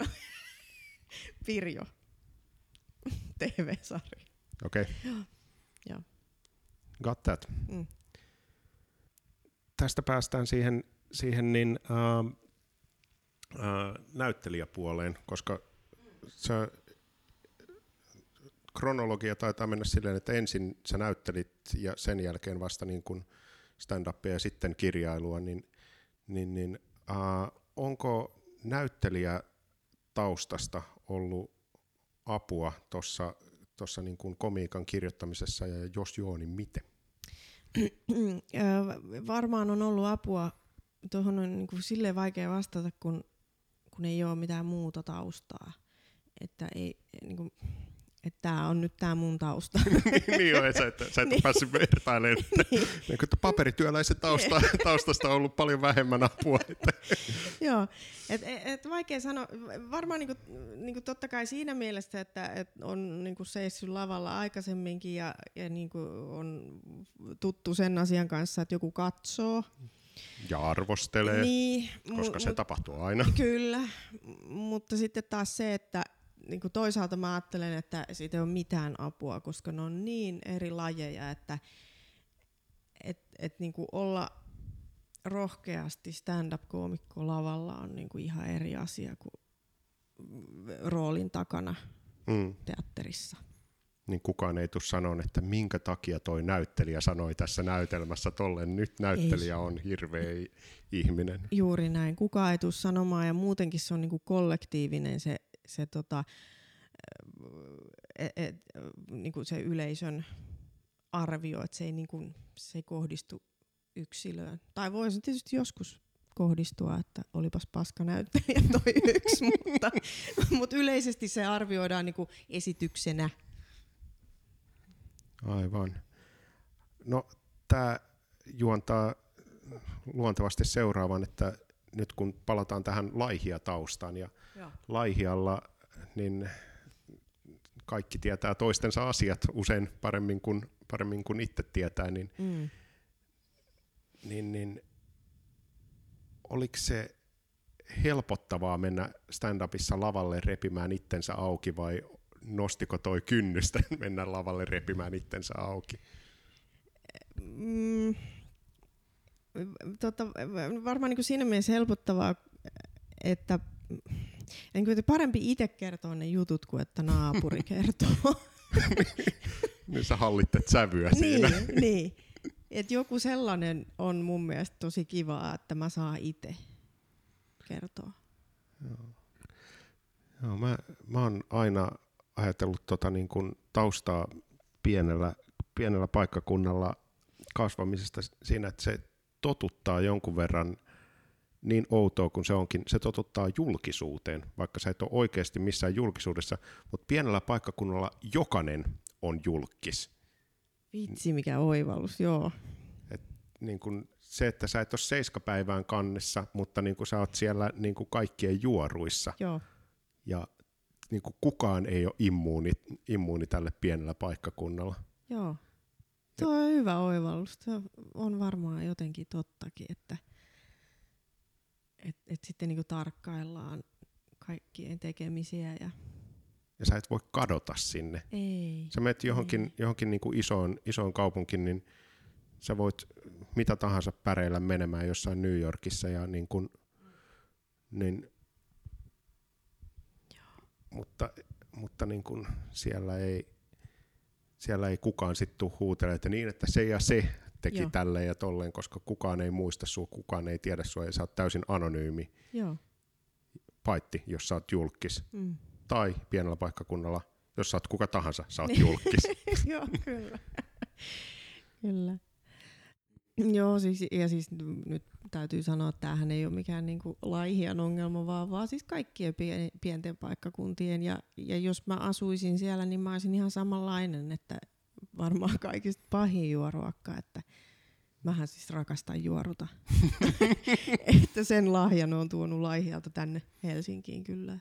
Pirjo. TV-sarja. Okei. Okay. Joo. Joo. Got that. Mm. Tästä päästään siihen, siihen niin, uh, uh, näyttelijäpuoleen, koska se kronologia taitaa mennä silleen, että ensin sä näyttelit ja sen jälkeen vasta niin kuin stand-upia ja sitten kirjailua, niin, niin, niin uh, onko näyttelijä taustasta ollut apua tuossa tossa niin kuin komiikan kirjoittamisessa ja jos joo, niin miten? Varmaan on ollut apua. Tuohon on niin kuin silleen vaikea vastata, kun, kun ei ole mitään muuta taustaa. Että ei, niin kuin, että tämä on nyt tämä mun tausta. niin joo, sä et, sä et niin. päässyt vertailemaan, että, niin. niin, että paperityöläisen tausta, taustasta on ollut paljon vähemmän apua. Että. joo, et, et, vaikea sanoa. Varmaan niinku, niinku totta kai siinä mielessä, että et on niinku seissyt lavalla aikaisemminkin ja, ja niinku on tuttu sen asian kanssa, että joku katsoo. Ja arvostelee, Niin, koska mu- se tapahtuu aina. Kyllä, mutta sitten taas se, että niin kuin toisaalta mä ajattelen, että siitä ei ole mitään apua, koska ne on niin eri lajeja, että et, et niin kuin olla rohkeasti stand-up-koomikko lavalla on niin kuin ihan eri asia kuin roolin takana Mm. teatterissa. Niin kukaan ei tule sanoa, että minkä takia toi näyttelijä sanoi tässä näytelmässä tollen. Nyt näyttelijä on hirveä ihminen. Juuri näin. Kukaan ei tule sanomaan ja muutenkin se on niinku kollektiivinen se, se, tota, et, et, niinku se yleisön arvio, että se ei, niinku, se ei kohdistu yksilöön. Tai voisi tietysti joskus kohdistua, että olipas paska näyttelijä toi yksi, mutta, mutta yleisesti se arvioidaan niinku esityksenä. Aivan. No tämä juontaa luontevasti seuraavan, että nyt kun palataan tähän laihia taustaan ja Joo. laihialla, niin kaikki tietää toistensa asiat usein paremmin kuin, paremmin kuin itse tietää, niin, Mm. niin, niin oliko se helpottavaa mennä stand-upissa lavalle repimään itsensä auki vai nostiko toi kynnystä mennä lavalle repimään itsensä auki? Mm, tota, varmaan niin kuin siinä mielessä helpottavaa, että niin kuin, että parempi itse kertoa ne jutut kuin että naapuri kertoo. Niin sä hallittet sävyä siinä. niin, niin. Et joku sellainen on mun mielestä tosi kivaa, että mä saan itse kertoa. Joo, mä, mä oon aina ajatellut tota niin kuin taustaa pienellä, pienellä paikkakunnalla kasvamisesta siinä, että se totuttaa jonkun verran niin outoa kuin se onkin, se totuttaa julkisuuteen, vaikka sä et ole oikeasti missään julkisuudessa, mutta pienellä paikkakunnalla jokainen on julkis. Vitsi, mikä oivallus, joo. Niin kuin se, että sä et ole seiskapäivään kannessa, mutta niin kuin sä oot siellä niin kuin kaikkien juoruissa, joo. ja niin kuin kukaan ei ole immuuni, immuuni tälle pienellä paikkakunnalla. Joo. Tuo on hyvä oivallus. Se on varmaan jotenkin tottakin, että et, et sitten niinku tarkkaillaan kaikkien tekemisiä ja Ja sä et voi kadota sinne. ei. Sä menet johonkin, Ei. johonkin niin kuin isoon, isoon kaupunkiin, niin sä voit mitä tahansa päreillä menemään jossain New Yorkissa. Ja niin kuin, niin, mutta mutta niin kuin siellä, ei, siellä ei kukaan sitten tule huutelemaan, että niin, että se ja se teki Joo. tälleen ja tolleen, koska kukaan ei muista sua, kukaan ei tiedä sua ja sä oot täysin anonyymi, Joo. paitti, jos sä oot julkis. Mm. Tai pienellä paikkakunnalla, jos sä oot kuka tahansa, sä oot Niin. julkis. Joo, kyllä. kyllä. Joo, siis, ja siis nyt täytyy sanoa, että tämähän ei ole mikään niinku laihian ongelma, vaan, vaan siis kaikkien pien, pienten paikkakuntien. Ja, ja jos mä asuisin siellä, niin mä olisin ihan samanlainen, että varmaan kaikista pahin juoruakka, että mähän siis rakastan juoruta. että sen lahjan on tuonut laihialta tänne Helsinkiin kyllä.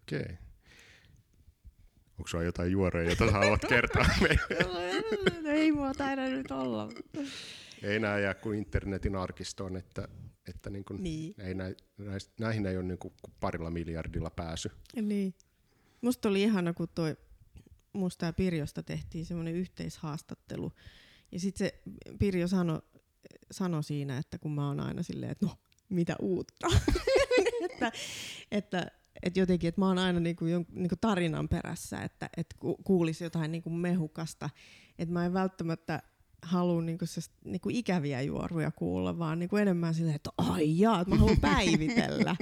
Okei. Okay. Onko sulla jotain juoreja, joita sä haluat kertoa meille? ei mua taida nyt olla. Ei enää jää kuin internetin arkistoon, että, että niin kuin Niin. ei nä, näihin ei ole niin kuin parilla miljardilla pääsy. Niin. Musta oli ihana, kun toi musta ja Pirjosta tehtiin semmoinen yhteishaastattelu. Ja sitten se Pirjo sanoi sano siinä, että kun mä oon aina silleen, että no, mitä uutta. että, että, että jotenkin, että mä oon aina niinku, jon, niinku tarinan perässä, että, että ku, kuulisi jotain niinku mehukasta. Että mä en välttämättä halua niinku, niinku ikäviä juoruja kuulla, vaan niinku enemmän silleen, että ai jaa, että mä haluan päivitellä.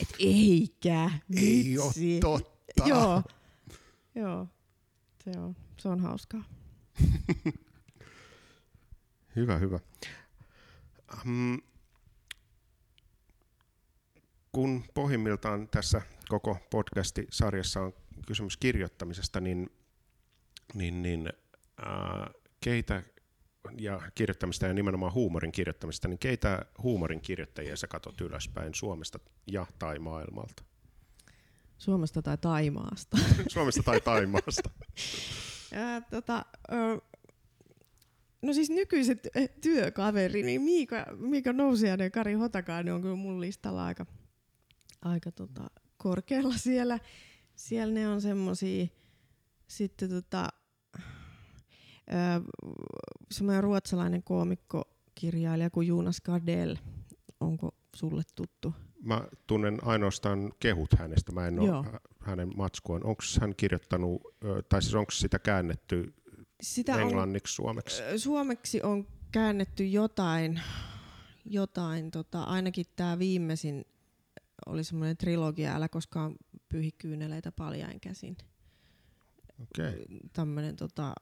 että eikä, Ei ole vitsi. totta. Joo, joo. Se on, se on hauskaa. Hyvä, hyvä. Um, kun pohjimmiltaan tässä koko podcasti-sarjassa on kysymys kirjoittamisesta, niin, niin, niin äh, keitä ja kirjoittamista ja nimenomaan huumorin kirjoittamista, niin keitä huumorin kirjoittajia sä katot ylöspäin Suomesta ja tai maailmalta? Suomesta tai Taimaasta. Suomesta tai Taimaasta? Ja, tota, ö, No siis nykyiset työkaveri, niin Miika, Miika Nousiainen ja Kari Hotakainen on kyllä mun listalla aika, aika tota, korkealla siellä. Siellä ne on semmosia, sitten tota, semmoinen ruotsalainen koomikko, kirjailija kuin Jonas Gardell. Onko sulle tuttu? Mä tunnen ainoastaan kehut hänestä, mä en ole hänen matskuaan. Onko hän kirjoittanut, tai siis onko sitä käännetty sitä englanniksi, on, suomeksi? Suomeksi on käännetty jotain, jotain tota, ainakin tämä viimeisin oli semmoinen trilogia, älä koskaan pyhi kyyneleitä paljain käsin. Okay. Tämmönen, tota,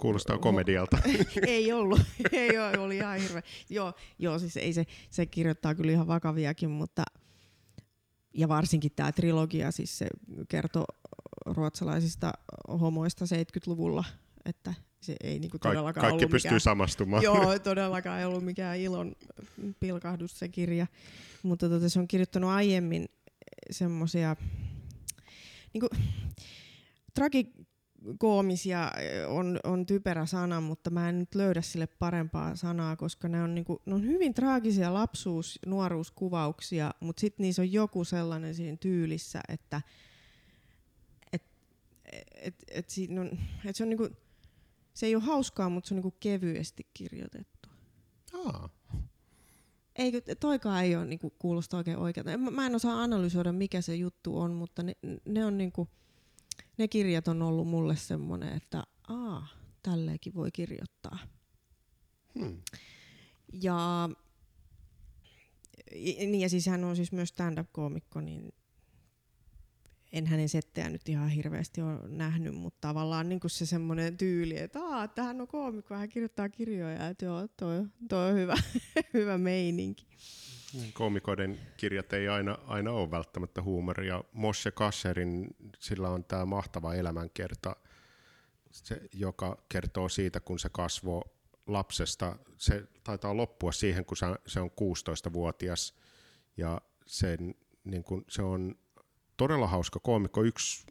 Kuulostaa komedialta. ei ollut, ei ole, oli ihan hirveä. Joo, joo siis ei se, se kirjoittaa kyllä ihan vakaviakin, mutta ja varsinkin tämä trilogia, siis se kertoo ruotsalaisista homoista 70-luvulla, että se ei niinku todellakaan Kaikki ollut pystyy mikään, samastumaan. Joo, todellakaan ei ollut mikään ilon pilkahdus se kirja. Mutta tota, se on kirjoittanut aiemmin semmoisia niinku, tragikoomisia on, on typerä sana, mutta mä en nyt löydä sille parempaa sanaa, koska ne on, niinku, ne on hyvin traagisia lapsuus- nuoruuskuvauksia, mutta sitten niissä on joku sellainen siinä tyylissä, että et, et, et, on, et se on niinku, se ei ole hauskaa, mutta se on niinku kevyesti kirjoitettu. Aa. Eikö, toikaan ei ole niinku, kuulosta oikein oikealta. Mä, mä en osaa analysoida, mikä se juttu on, mutta ne, ne on niinku, ne kirjat on ollut mulle semmoinen, että aa, tälleenkin voi kirjoittaa. Hmm. Ja, niin ja siis hän on siis myös stand-up-koomikko, niin en hänen settejä nyt ihan hirveästi ole nähnyt, mutta tavallaan niin kuin se semmoinen tyyli, että, Aa, että hän on koomikko, hän kirjoittaa kirjoja, että joo, toi, toi on hyvä, hyvä meininki. Niin, koomikoiden kirjat ei aina, aina ole välttämättä huumoria. Mosse Kasserin, sillä on tämä mahtava elämänkerta, se, joka kertoo siitä, kun se kasvoi lapsesta. Se taitaa loppua siihen, kun se on 16-vuotias ja sen, niin kun, se on todella hauska koomikko. Yksi,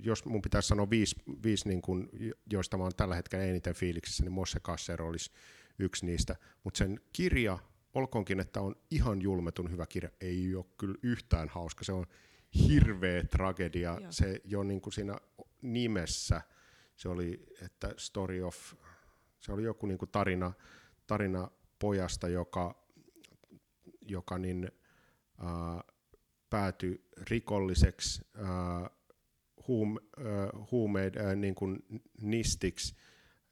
jos mun pitäisi sanoa viisi, viisi niin kun, joista mä oon tällä hetkellä eniten fiiliksissä, niin Mosse Kasser olisi yksi niistä. Mutta sen kirja olkoonkin, että on ihan julmetun hyvä kirja, ei ole kyllä yhtään hauska. Se on hirveä tragedia. Joo. Se jo niin kuin siinä nimessä, se oli, että story of, se oli joku niin kuin tarina, tarina pojasta, joka, joka niin, äh, päätyi rikolliseksi, äh, huum, äh, huumeid, äh, niin kuin nistiksi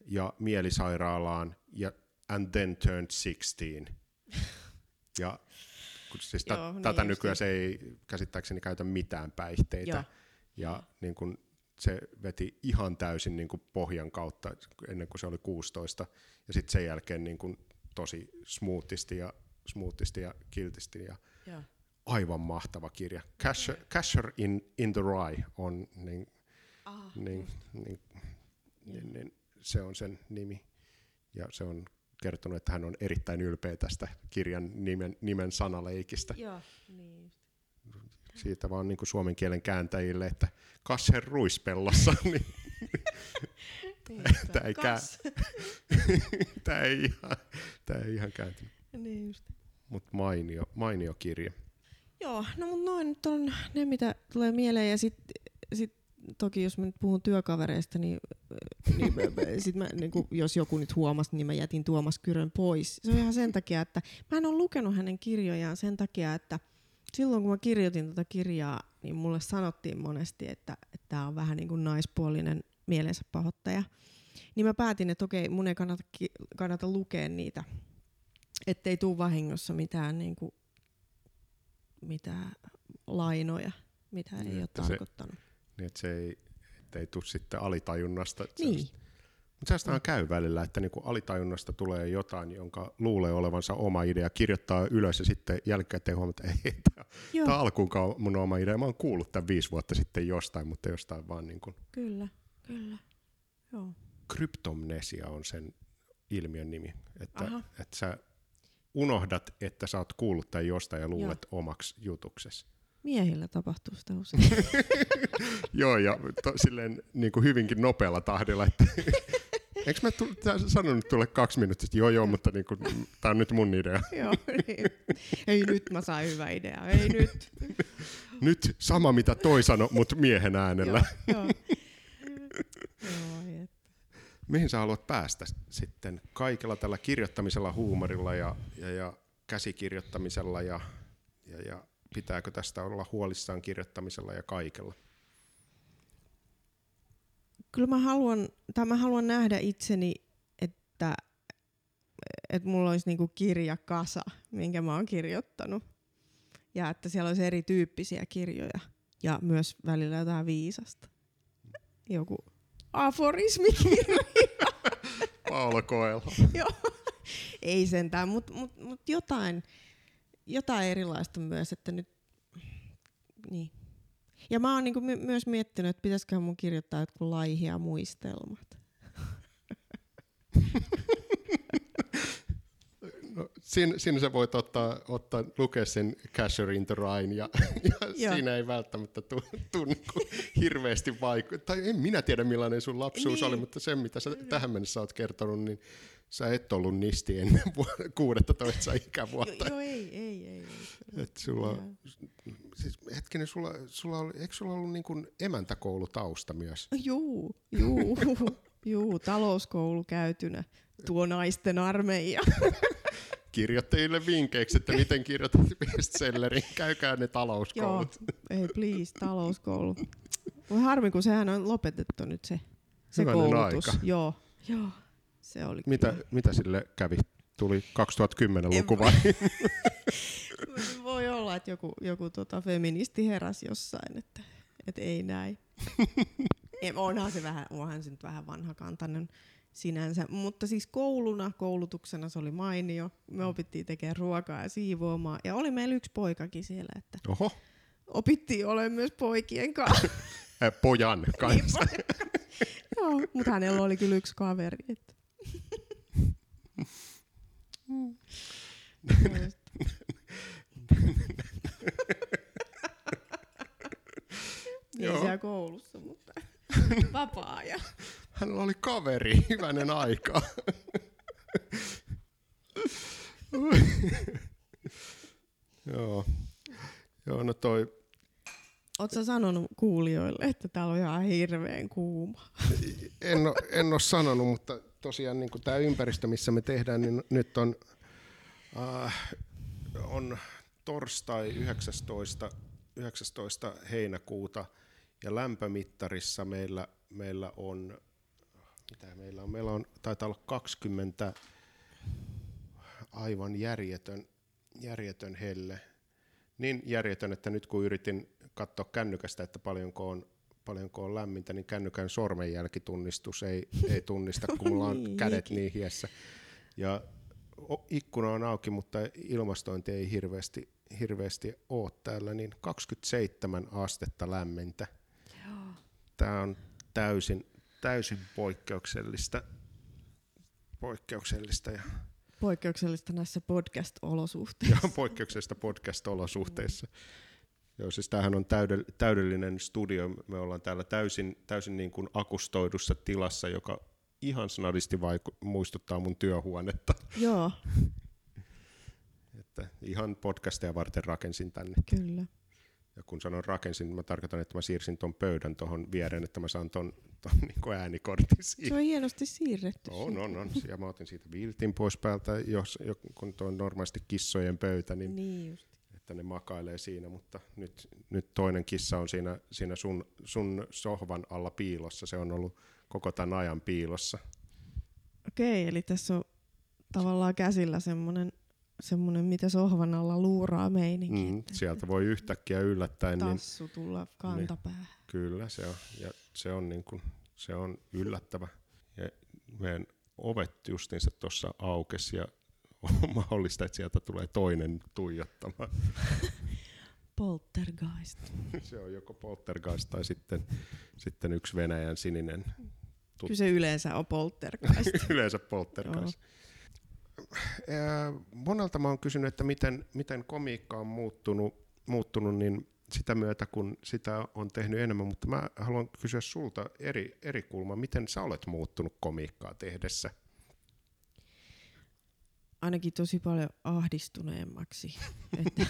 ja mielisairaalaan, ja and then turned 16 ja kun siis Joo, niin tätä nykyään se ei käsittääkseni käytä mitään päihteitä. Joo. Ja niin kun se veti ihan täysin niin kuin pohjan kautta ennen kuin se oli 16. Ja sitten sen jälkeen niin kuin tosi smoothisti ja, smoothisti ja kiltisti. Ja Joo. Aivan mahtava kirja. Casher, Casher in, in the Rye on niin, ah, niin, niin, niin, niin, se on sen nimi. Ja se on kertonut, että hän on erittäin ylpeä tästä kirjan nimen, nimen sanaleikistä. Joo, niin Siitä vaan niin kuin suomen kielen kääntäjille, että kasher ruispellossa, niin, tämä ei, kää... tämä ei ihan, tämä ei ihan kääntynyt. Niin. Mutta mainio, mainio kirja. Joo, no mutta noin nyt on ne, mitä tulee mieleen. Ja sitten sit toki jos mä nyt puhun työkavereista, niin, niin sit mä, niin kun, jos joku nyt huomasi, niin mä jätin Tuomas Kyrön pois. Se on ihan sen takia, että mä en ole lukenut hänen kirjojaan sen takia, että silloin kun mä kirjoitin tätä kirjaa, niin mulle sanottiin monesti, että tämä on vähän niin kuin naispuolinen mielensä pahoittaja. Niin mä päätin, että okei, mun ei kannata, kannata lukea niitä, ettei tule vahingossa mitään, niin kuin, mitään lainoja, mitä ei niin, ole tarkoittanut. Se niin että se ei, että ei tule sitten alitajunnasta. Niin. Mutta se käy välillä, että niinku alitajunnasta tulee jotain, jonka luulee olevansa oma idea, kirjoittaa ylös ja sitten jälkikäteen huomata, että ei, tämä alkuunkaan mun oma idea. Mä oon kuullut tämän viisi vuotta sitten jostain, mutta jostain vaan niin kuin... Kyllä, kyllä. Joo. Kryptomnesia on sen ilmiön nimi, että, että sä unohdat, että sä oot kuullut tämän jostain ja luulet Joo. omaksi jutuksesi. Miehillä tapahtuu sitä usein. Joo, ja to, silleen niin kuin hyvinkin nopealla tahdilla. Että Eikö mä tu- sanonut tulle kaksi minuuttia, että joo joo, mutta niin kun, tää on nyt mun idea. Joo, niin. Ei nyt mä sain hyvä idea, ei nyt. Nyt sama mitä toi sano, mutta miehen äänellä. Joo, joo. Joo. Mihin sä haluat päästä sitten kaikella tällä kirjoittamisella, huumorilla ja, ja, ja käsikirjoittamisella ja, ja, ja pitääkö tästä olla huolissaan kirjoittamisella ja kaikella? Kyllä mä haluan, tai mä haluan nähdä itseni, että, että mulla olisi niinku kirjakasa, minkä mä oon kirjoittanut. Ja että siellä olisi erityyppisiä kirjoja ja myös välillä jotain viisasta. Joku aforismikirja. Paolo Koelho. Joo. Ei sentään, mutta mut, mut jotain, jotain erilaista myös, että nyt, niin. Ja mä oon niinku my- myös miettinyt, että pitäisikö mun kirjoittaa jotkut laihia muistelmat. No, siinä, siinä sä voit ottaa, ottaa, lukea sen Casher in the Rhine ja, ja siinä ei välttämättä tule niinku hirveästi vaikuttaa. Tai en minä tiedä millainen sun lapsuus Niin. oli, mutta sen mitä sä tähän mennessä oot kertonut, niin sä et ollut nisti ennen vu- 16 ikävuotta. Jo, joo, ei, ei, ei. ei. Et sulla, siis hetkinen, sulla, sulla oli, eikö sulla ollut niin kuin emäntäkoulutausta myös? Juu, juu, juu, talouskoulu käytynä. Tuo naisten armeija. Kirjoittajille vinkkeiksi, että miten kirjoitat bestsellerin, käykää ne Joo, talouskoulut. ei please, talouskoulu. Voi harmi, kun sehän on lopetettu nyt se, se Hyvänen koulutus. aika. Joo, joo, se oli Mitä, kyllä. mitä sille kävi? Tuli 2010-luku vai? Voi olla, että joku, joku tota feministi heräsi jossain, että, että ei näin. Ei, onhan se vähän, onhan se nyt vähän vanhakantainen sinänsä, mutta siis kouluna, koulutuksena se oli mainio. Me opittiin tekemään ruokaa ja siivoamaan ja oli meillä yksi poikakin siellä, että Oho, opittiin olemaan myös poikien kanssa. äh, pojan kanssa. Joo, mutta hänellä oli kyllä yksi kaveri. Että. Ei siellä koulussa, mutta vapaa-ajan. Hänellä oli kaveri, hyvänen aika. Joo. Joo, no toi, Oletko sanonut kuulijoille, että täällä on ihan hirveän kuuma? en, ole, en ole sanonut, mutta tosiaan niin tämä ympäristö, missä me tehdään, niin nyt on, äh, on torstai 19, 19. heinäkuuta ja lämpömittarissa meillä, meillä on, mitä meillä on, meillä on, taitaa olla 20 aivan järjetön, järjetön helle. Niin järjetön, että nyt kun yritin katsoa kännykästä, että paljonko on, paljonko on lämmintä, niin kännykän sormenjälkitunnistus ei, ei tunnista, kun mulla on Niin, kädet niin hiessä. Ja ikkuna on auki, mutta ilmastointi ei hirveästi, hirveästi ole täällä, niin 27 astetta lämmintä. Tämä on täysin, täysin poikkeuksellista, poikkeuksellista ja, Poikkeuksellista näissä podcast-olosuhteissa. ja poikkeuksellista podcast-olosuhteissa. Joo, siis tämähän on täydell- täydellinen studio. Me ollaan täällä täysin, täysin niin kuin akustoidussa tilassa, joka ihan snadisti vaiku- muistuttaa mun työhuonetta. Joo, Että ihan podcasteja varten rakensin tänne. kyllä. Ja kun sanon rakensin, niin mä tarkoitan, että mä siirsin ton pöydän tuohon viereen, että mä saan ton, ton niin äänikortin Se siihen. on hienosti siirretty. On, on, on. Ja mä otin siitä viltin pois päältä, jos, jo- kun tuo on normaalisti kissojen pöytä, niin Niin just. että ne makailee siinä, mutta nyt, nyt toinen kissa on siinä, siinä sun, sun sohvan alla piilossa. Se on ollut koko tämän ajan piilossa. Okei, eli tässä on tavallaan käsillä semmoinen, semmoinen mitä sohvan alla luuraa meininki. Mm, että sieltä voi yhtäkkiä yllättäen, niin Tassu tulla kantapäähän. kyllä se on, ja se on, niin kuin, se on yllättävä. Ja meidän ovet justiinsa tuossa aukesi ja on mahdollista, että sieltä tulee toinen tuijottamaan. Poltergeist. Se on joko poltergeist tai sitten, sitten yksi Venäjän sininen Tut- Kyllä se yleensä on poltergeist. Yleensä poltergeist. Ää, Monelta mä oon kysynyt, että miten, miten komiikka on muuttunut, muuttunut, niin sitä myötä, kun sitä on tehnyt enemmän, mutta mä haluan kysyä sulta eri, eri kulma. Miten sä olet muuttunut komiikkaa tehdessä? Ainakin tosi paljon ahdistuneemmaksi. että,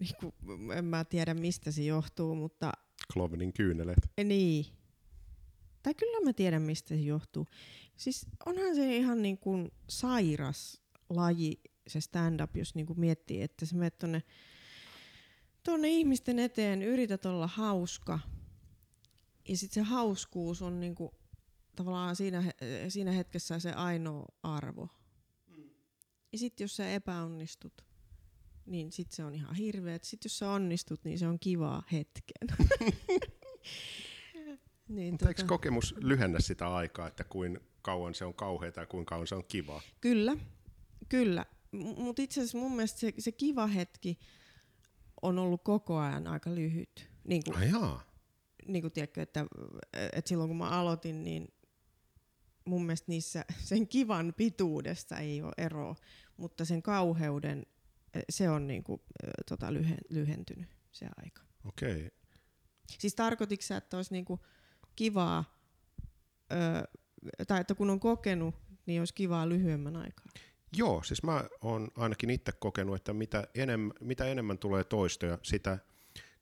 niin kuin, en mä tiedä, mistä se johtuu, mutta... Klovnin kyyneleet. Niin. Tai kyllä mä tiedän, mistä se johtuu. Siis onhan se ihan niin kuin sairas laji, se stand-up, jos niin kuin miettii, että sä menet tonne, tonne ihmisten eteen, yrität olla hauska, ja sitten se hauskuus on niin kuin tavallaan siinä, siinä hetkessä se ainoa arvo. Mm. Ja sitten jos sä epäonnistut, niin sitten se on ihan hirveä. Sitten jos sä onnistut, niin se on kivaa hetken. niin, Mutta tota... eikö kokemus lyhennä sitä aikaa, että kuin kauan se on kauheaa ja kuinka kauan se on kivaa? Kyllä, kyllä. Mutta itse asiassa mun mielestä se, se kiva hetki on ollut koko ajan aika lyhyt. Niin kuin, ah, niin kuin tiedätkö, että, että silloin kun mä aloitin, niin mun mielestä niissä sen kivan pituudesta ei ole eroa, mutta sen kauheuden, se on niin kuin, tota, lyhen, lyhentynyt se aika. Okei. Okay. Siis tarkoitiko sä, että olisi niin kuin kivaa, ö, tai että kun on kokenut, niin olisi kivaa lyhyemmän aikaa? Joo, siis mä oon ainakin itse kokenut, että mitä, enem, mitä enemmän tulee toistoja, sitä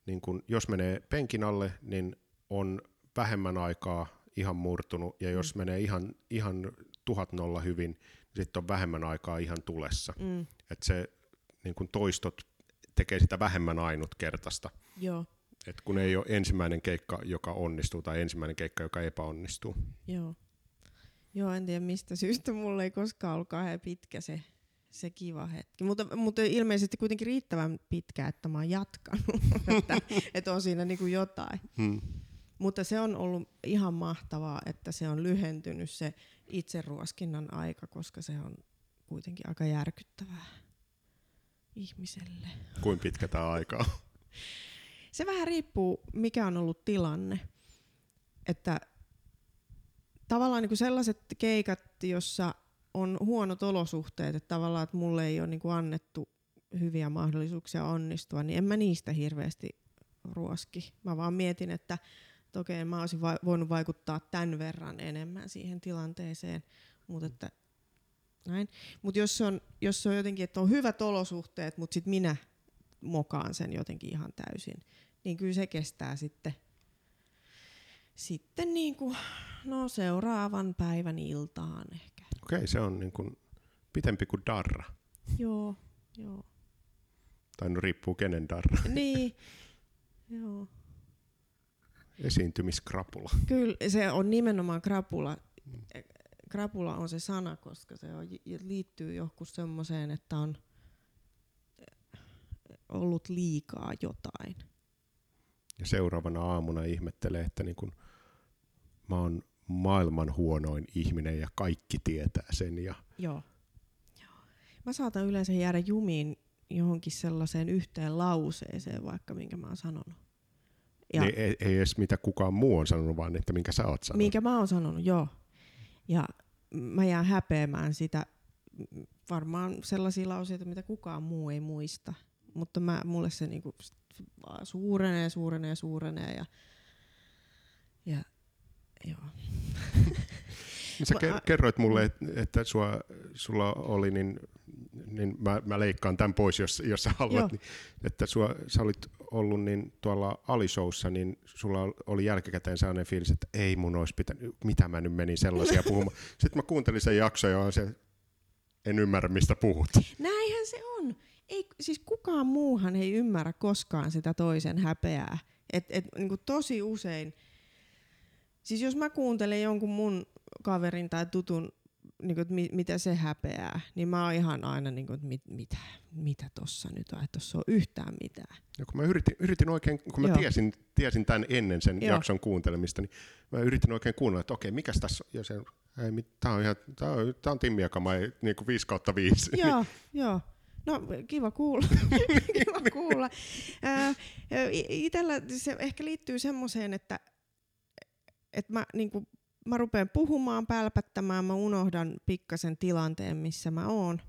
niin kun, jos menee penkin alle, niin on vähemmän aikaa ihan murtunut, ja jos mm. menee ihan, ihan tuhat nolla hyvin, niin sitten on vähemmän aikaa ihan tulessa. Mm. Että se niin kun toistot tekee sitä vähemmän ainutkertaista. Joo. Et kun ei ole ensimmäinen keikka, joka onnistuu, tai ensimmäinen keikka, joka epäonnistuu. Joo. Joo, en tiedä mistä syystä. Mulla ei koskaan ollut kauhean pitkä se, se kiva hetki. Mutta, mutta ilmeisesti kuitenkin riittävän pitkä, että mä oon jatkanut. että, että on siinä niin kuin jotain. Hmm. Mutta se on ollut ihan mahtavaa, että se on lyhentynyt se itseruoskinnan aika, koska se on kuitenkin aika järkyttävää ihmiselle. Kuin pitkä tämä aika on? Se vähän riippuu, mikä on ollut tilanne. Että tavallaan niin kuin sellaiset keikat, jossa on huonot olosuhteet, että tavallaan, että mulle ei ole niin kuin annettu hyviä mahdollisuuksia onnistua, niin en mä niistä hirveästi ruoski. Mä vaan mietin, että, okei, mä olisin va- voinut vaikuttaa tämän verran enemmän siihen tilanteeseen, mutta että näin. Mutta jos, on, jos on jotenkin, että on hyvät olosuhteet, mutta sitten minä mokaan sen jotenkin ihan täysin, niin kyllä se kestää sitten, sitten niin kuin no seuraavan päivän iltaan ehkä. Okei, okay, se on niin kuin pitempi kuin darra. Joo, joo. Tai no riippuu kenen darra. niin, joo. Esiintymiskrapula. Kyllä, se on nimenomaan krapula. Krapula on se sana, koska se on, liittyy johonkin semmoiseen, että on ollut liikaa jotain. Ja seuraavana aamuna ihmettelee, että niin kun mä oon maailman huonoin ihminen ja kaikki tietää sen. Ja... Joo. Joo. Mä saatan yleensä jäädä jumiin johonkin sellaiseen yhteen lauseeseen vaikka, minkä mä oon sanonut. Ja ei, ei, ei edes mitä kukaan muu on sanonut, vaan että minkä sä oot sanonut. Minkä mä oon sanonut, joo. Ja mä jään häpeämään sitä varmaan sellaisia lauseita, mitä kukaan muu ei muista. Mutta mä, mulle se niinku suurenee, suurenee, suurenee ja, ja Joo. Sä kerroit mulle, että sua, sulla oli, niin, niin mä, mä leikkaan tämän pois, jos, jos sä haluat, niin, että sua, sä olit ollut niin tuolla Alishowssa, niin sulla oli jälkikäteen sellainen fiilis, että ei mun olisi pitänyt, mitä mä nyt menin sellaisia puhumaan. Sitten mä kuuntelin sen jakson ja se, en ymmärrä mistä puhut. Näinhän se on. Ei, siis kukaan muuhan ei ymmärrä koskaan sitä toisen häpeää. Et, et, niin tosi usein Siis jos mä kuuntelen jonkun mun kaverin tai tutun, niin kuin, että mi- mitä se häpeää, niin mä oon ihan aina, niin kuin, että mit, mitä, mitä tossa nyt on, että tossa on yhtään mitään. Ja kun mä yritin, yritin oikein, kun mä tiesin, tiesin tämän ennen sen Joo. jakson kuuntelemista, niin mä yritin oikein kuunnella, että okei, mikä tässä on, ja se, ei, tää on ihan, tää on, tää on Timmiakama, niin kuin 5 kautta 5. Joo, joo. No kiva kuulla. kiva kuulla. Itellä se ehkä liittyy semmoiseen, että että mä, niin kuin, mä rupean puhumaan, pälpättämään, mä unohdan pikkasen tilanteen, missä mä oon.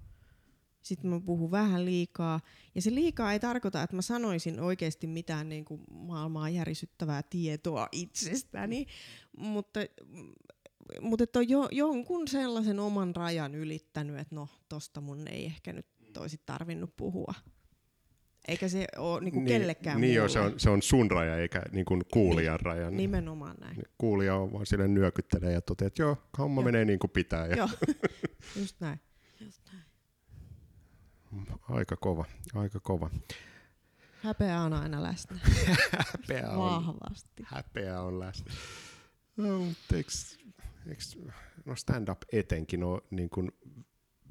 sitten mä puhun vähän liikaa. Ja se liikaa ei tarkoita, että mä sanoisin oikeasti mitään niin kuin maailmaa järisyttävää tietoa itsestäni, mutta, mutta että on jo, jonkun sellaisen oman rajan ylittänyt, että no, tosta mun ei ehkä nyt olisi tarvinnut puhua. Eikä se ole niinku niin, kellekään Niin joo, se on, se on sun raja eikä niinku kuulijan niin, raja. Nimenomaan näin. Kuulija on vaan sille nyökyttelee ja toteaa, että joo, homma joo. menee niin kuin pitää. Ja joo, just näin. Just näin. Aika kova, aika kova. Häpeä on aina läsnä. häpeä on, Vahvasti. Häpeä on läsnä. No, eikö, eikö, no stand-up etenkin on niin kuin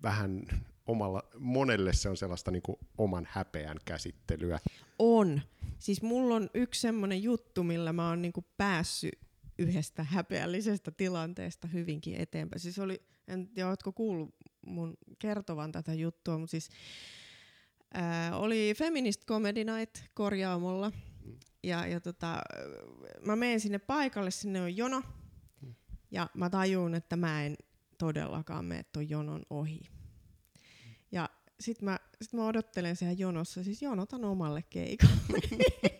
vähän omalla, monelle se on sellaista niin kuin oman häpeän käsittelyä. On. Siis mulla on yksi semmoinen juttu, millä mä oon niin kuin päässyt yhdestä häpeällisestä tilanteesta hyvinkin eteenpäin. Siis oli, en tiedä, oletko kuullut mun kertovan tätä juttua, mutta siis ää, oli Feminist Comedy Night korjaamolla. Mm. Ja, ja tota, mä menen sinne paikalle, sinne on jono. Mm. Ja mä tajun, että mä en todellakaan mene ton jonon ohi. Ja sit mä, sit mä odottelen siellä jonossa, siis jonotan omalle keikalle.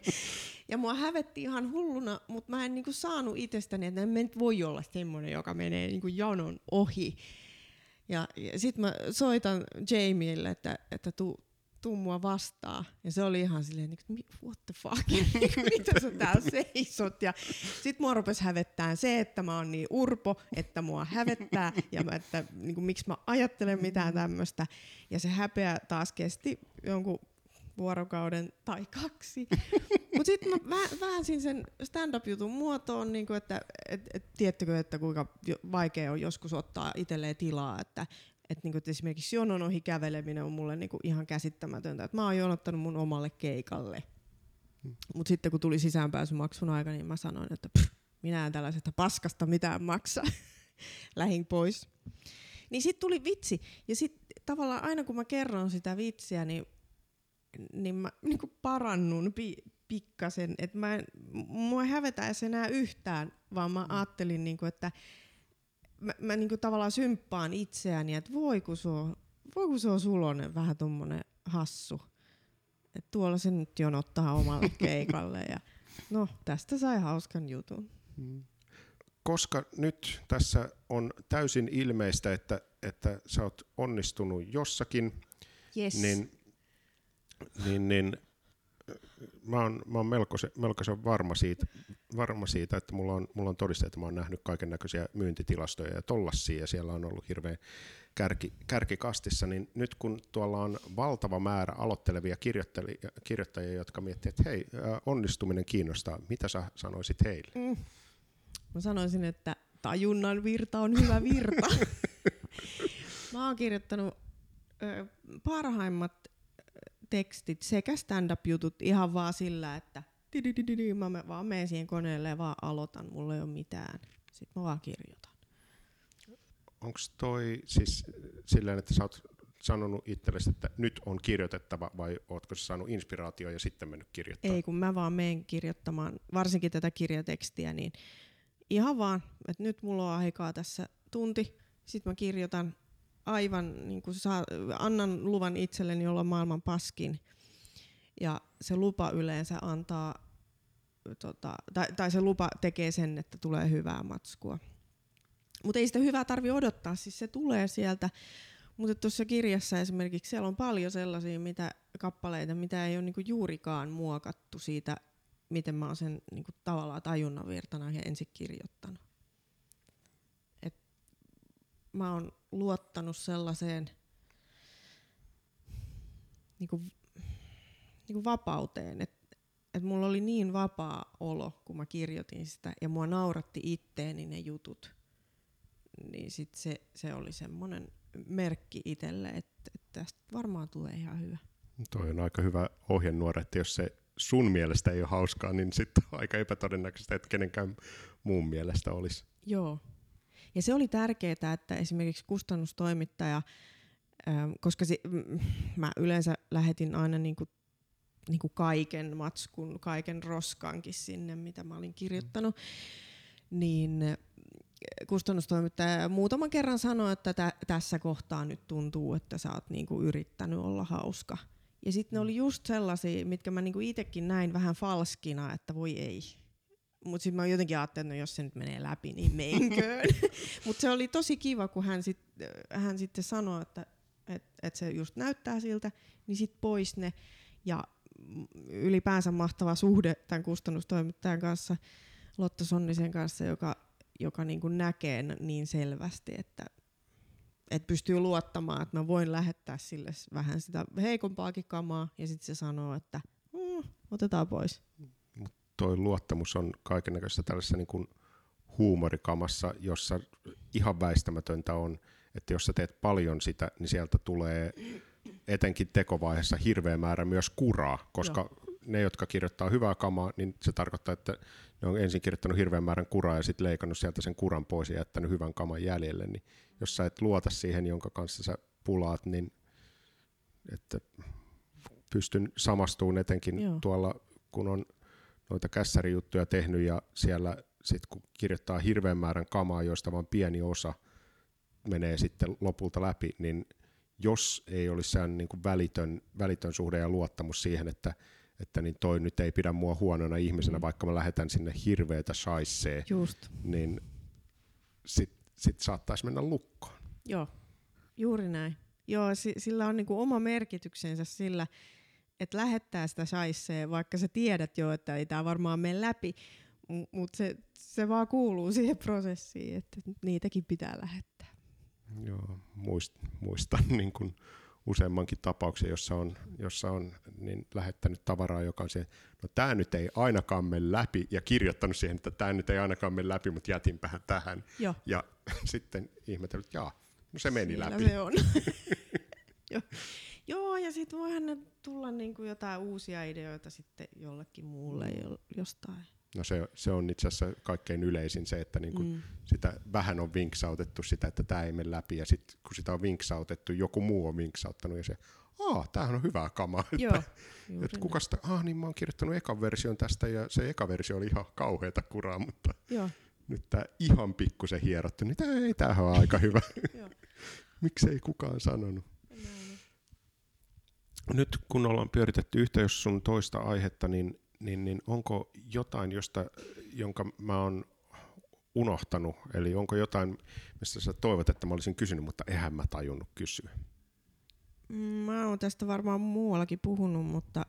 ja mua hävetti ihan hulluna, mutta mä en niinku saanut itsestäni, että en voi olla semmoinen, joka menee niinku jonon ohi. Ja, ja sitten mä soitan Jamielle, että, että tuu, tuu mua vastaan. Ja se oli ihan silleen, niin, what the fuck, mitä sä täällä seisot. Ja sit mua rupesi hävettää se, että mä oon niin urpo, että mua hävettää ja mä, että niin kuin, miksi mä ajattelen mitään tämmöistä. Ja se häpeä taas kesti jonkun vuorokauden tai kaksi. Mutta sitten mä väänsin sen stand-up-jutun muotoon, niin kuin, että et, et, tiedättekö, että kuinka vaikea on joskus ottaa itselleen tilaa, että et, niin kuin, että esimerkiksi jonon ohi käveleminen on mulle niin kuin, ihan käsittämätöntä. että mä oon jonottanut mun omalle keikalle. Hmm. Mutta sitten kun tuli sisäänpääsymaksun aika, niin mä sanoin, että pff, minä en tällaisesta paskasta mitään maksa. Lähin pois. Niin sitten tuli vitsi. Ja sitten tavallaan aina kun mä kerron sitä vitsiä, niin niin mä niin kuin parannun pi- pikkasen, että mä en, mua ei hävetäisi enää yhtään, vaan mä mm. ajattelin, niin kuin, että mä, mä niin kuin tavallaan symppaan itseäni, että voi kun se on, voi kun se on sulonen, vähän tommonen hassu. Että tuolla se nyt jonottaa omalle keikalle ja no tästä sai hauskan jutun. Mm. Koska nyt tässä on täysin ilmeistä, että, että sä oot onnistunut jossakin, yes. niin niin, niin mä oon, mä oon melkoisen, melkoisen varma, siitä, varma siitä, että mulla on, mulla on todisteet, että mä oon nähnyt kaiken näköisiä myyntitilastoja ja tollassia, ja siellä on ollut hirveän kärki, kärkikastissa, niin nyt kun tuolla on valtava määrä aloittelevia kirjoittajia, jotka miettivät, että hei, onnistuminen kiinnostaa, mitä sä sanoisit heille? Mm. Mä sanoisin, että tajunnan virta on hyvä virta. mä oon kirjoittanut ö, parhaimmat tekstit sekä stand-up-jutut ihan vaan sillä, että mä vaan menen siihen koneelle ja vaan aloitan, mulla ei ole mitään. Sitten mä vaan kirjoitan. Onko toi siis silleen, että sä oot sanonut itsellesi, että nyt on kirjoitettava vai ootko sä saanut inspiraatio ja sitten mennyt kirjoittamaan? Ei, kun mä vaan menen kirjoittamaan, varsinkin tätä kirjatekstiä, niin ihan vaan, että nyt mulla on aikaa tässä tunti, sitten mä kirjoitan aivan, niin kuin saa, annan luvan itselleni olla maailman paskin. Ja se lupa yleensä antaa, tota, tai, tai se lupa tekee sen, että tulee hyvää matskua. Mutta ei sitä hyvää tarvi odottaa, siis se tulee sieltä. Mutta tuossa kirjassa esimerkiksi siellä on paljon sellaisia mitä, kappaleita, mitä ei ole niinku juurikaan muokattu siitä, miten mä oon sen niinku tavallaan tajunnan virtana ensin kirjoittanut mä oon luottanut sellaiseen niin kuin, niin kuin vapauteen, että et mulla oli niin vapaa olo, kun mä kirjoitin sitä, ja mua nauratti itteeni ne jutut. Niin sit se, se oli semmoinen merkki itselle, että, että tästä varmaan tulee ihan hyvä. Toi on aika hyvä ohjenuora, että jos se sun mielestä ei ole hauskaa, niin sitten on aika epätodennäköistä, että kenenkään muun mielestä olisi. Joo, ja se oli tärkeää, että esimerkiksi kustannustoimittaja, ähm, koska se, mä yleensä lähetin aina niinku, niinku kaiken matskun, kaiken roskankin sinne, mitä mä olin kirjoittanut, niin kustannustoimittaja muutaman kerran sanoi, että tä, tässä kohtaa nyt tuntuu, että sä oot niinku yrittänyt olla hauska. Ja sitten ne oli just sellaisia, mitkä mä niinku itsekin näin vähän falskina, että voi ei. Mutta sitten mä jotenkin ajattelin, että no jos se nyt menee läpi, niin menköön. Mutta se oli tosi kiva, kun hän, sit, hän sitten sanoi, että et, et se just näyttää siltä, niin sitten pois ne. Ja ylipäänsä mahtava suhde tämän kustannustoimittajan kanssa, Lotta Sonnisen kanssa, joka, joka niin kuin näkee niin selvästi, että, että pystyy luottamaan, että mä voin lähettää sille vähän sitä heikompaakin kamaa, ja sitten se sanoo, että mm, otetaan pois. Mut toi luottamus on kaikennäköisessä tällaisessa niin kuin huumorikamassa, jossa ihan väistämätöntä on, että jos sä teet paljon sitä, niin sieltä tulee etenkin tekovaiheessa hirveä määrä myös kuraa, koska Joo. ne, jotka kirjoittaa hyvää kamaa, niin se tarkoittaa, että ne on ensin kirjoittanut hirveän määrän kuraa ja sitten leikannut sieltä sen kuran pois ja jättänyt hyvän kaman jäljelle, niin jos sä et luota siihen, jonka kanssa sä pulaat, niin että pystyn samastuun etenkin Joo. tuolla, kun on noita kässärijuttuja tehnyt ja siellä sitten kun kirjoittaa hirveän määrän kamaa, joista vain pieni osa menee sitten lopulta läpi, niin jos ei olisi sellainen niin kuin välitön, välitön suhde ja luottamus siihen, että, että niin toi nyt ei pidä mua huonona ihmisenä, mm. vaikka mä lähetän sinne hirveätä shaissee, Just. niin sitten sit saattaisi mennä lukkoon. Joo, juuri näin. Joo, sillä on niinku oma merkityksensä sillä, että lähettää sitä shaissee, vaikka sä tiedät jo, että ei tämä varmaan mene läpi, mutta se, se vaan kuuluu siihen prosessiin, että niitäkin pitää lähettää. Joo, muist, muistan niin kuin useammankin tapauksen, jossa on, jossa on niin lähettänyt tavaraa, joka on se, no tämä nyt ei ainakaan mene läpi, ja kirjoittanut siihen, että tämä nyt ei ainakaan mene läpi, mutta jätinpähän tähän. Joo. Ja sitten ihmetellyt, että jaa, no se meni Siellä läpi. se on. Joo. Joo, ja sitten voihan tulla niinku jotain uusia ideoita sitten jollekin muulle jostain. No se, se on itse asiassa kaikkein yleisin se, että niinku mm. sitä vähän on vinksautettu sitä, että tämä ei mene läpi, ja sitten kun sitä on vinksautettu, joku muu on vinksauttanut, ja se, aa, tämähän on hyvää kamaa. Joo, että, että kuka sitä, ah niin mä oon kirjoittanut ekan version tästä, ja se eka versio oli ihan kauheata kuraa, mutta Joo. nyt tämä ihan pikkusen hierottu, niin tää, ei, tämähän on aika hyvä. Miksi ei kukaan sanonut? Nyt kun ollaan pyöritetty yhtä jos sun toista aihetta, niin niin, niin onko jotain, josta, jonka mä oon unohtanut, eli onko jotain, mistä sä toivot, että mä olisin kysynyt, mutta eihän mä tajunnut kysyä? Mm, mä oon tästä varmaan muuallakin puhunut, mutta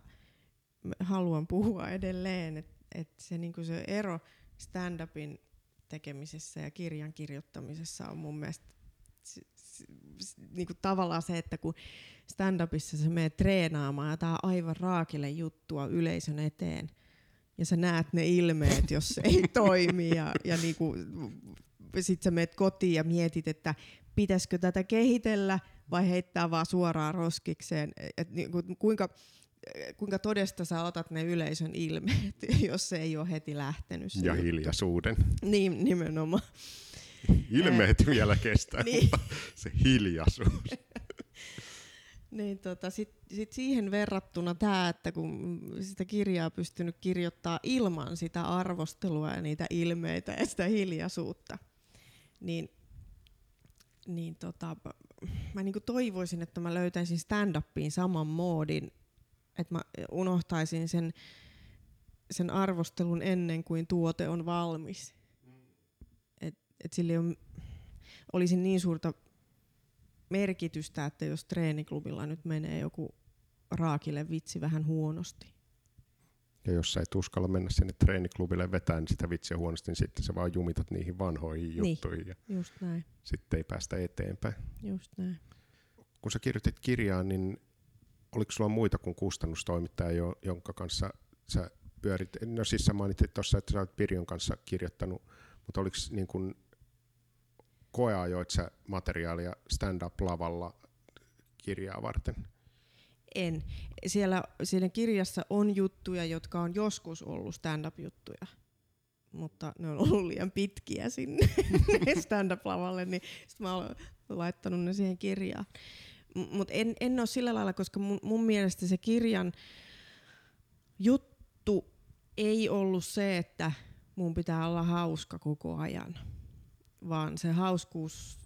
haluan puhua edelleen, että et se, niinku se ero stand-upin tekemisessä ja kirjan kirjoittamisessa on mun mielestä niin kuin tavallaan se, että kun stand-upissa sä menet treenaamaan jotain aivan raakille juttua yleisön eteen, ja sä näet ne ilmeet, jos se ei toimi, ja, ja niin kuin, sit sä menet kotiin ja mietit, että pitäisikö tätä kehitellä vai heittää vaan suoraan roskikseen, et niin kuin, kuinka, kuinka todesta sä otat ne yleisön ilmeet, jos se ei ole heti lähtenyt. Ja hiljaisuuden. Niin, nimenomaan. Ilmeet äh, vielä kestää, niin. mutta se hiljaisuus. Niin tota, Sitten sit siihen verrattuna tämä, että kun sitä kirjaa pystynyt kirjoittaa ilman sitä arvostelua ja niitä ilmeitä ja sitä hiljaisuutta, niin, niin tota, mä niinku toivoisin, että mä löytäisin stand-upiin saman moodin, että mä unohtaisin sen, sen arvostelun ennen kuin tuote on valmis. Että sillä on, olisi niin suurta merkitystä, että jos treeniklubilla nyt menee joku raakille vitsi vähän huonosti. Ja jos sä et uskalla mennä sinne treeniklubille vetään sitä vitsiä huonosti, niin sitten sä vaan jumitat niihin vanhoihin niin, juttuihin. Ja just näin. Sitten ei päästä eteenpäin. Just näin. Kun sä kirjoitit kirjaa, niin oliko sulla muita kuin kustannustoimittaja, jonka kanssa sä pyörit? No siis sä mainitsit tuossa, että sä olet Pirjon kanssa kirjoittanut, mutta oliko niin kuin koeajoit sä materiaalia stand-up-lavalla kirjaa varten? En. Siellä, siellä kirjassa on juttuja, jotka on joskus ollut stand-up-juttuja, mutta ne on ollut liian pitkiä sinne stand-up-lavalle, niin sit mä olen laittanut ne siihen kirjaan. Mutta en, en ole sillä lailla, koska mun, mun mielestä se kirjan juttu ei ollut se, että mun pitää olla hauska koko ajan vaan se hauskuus...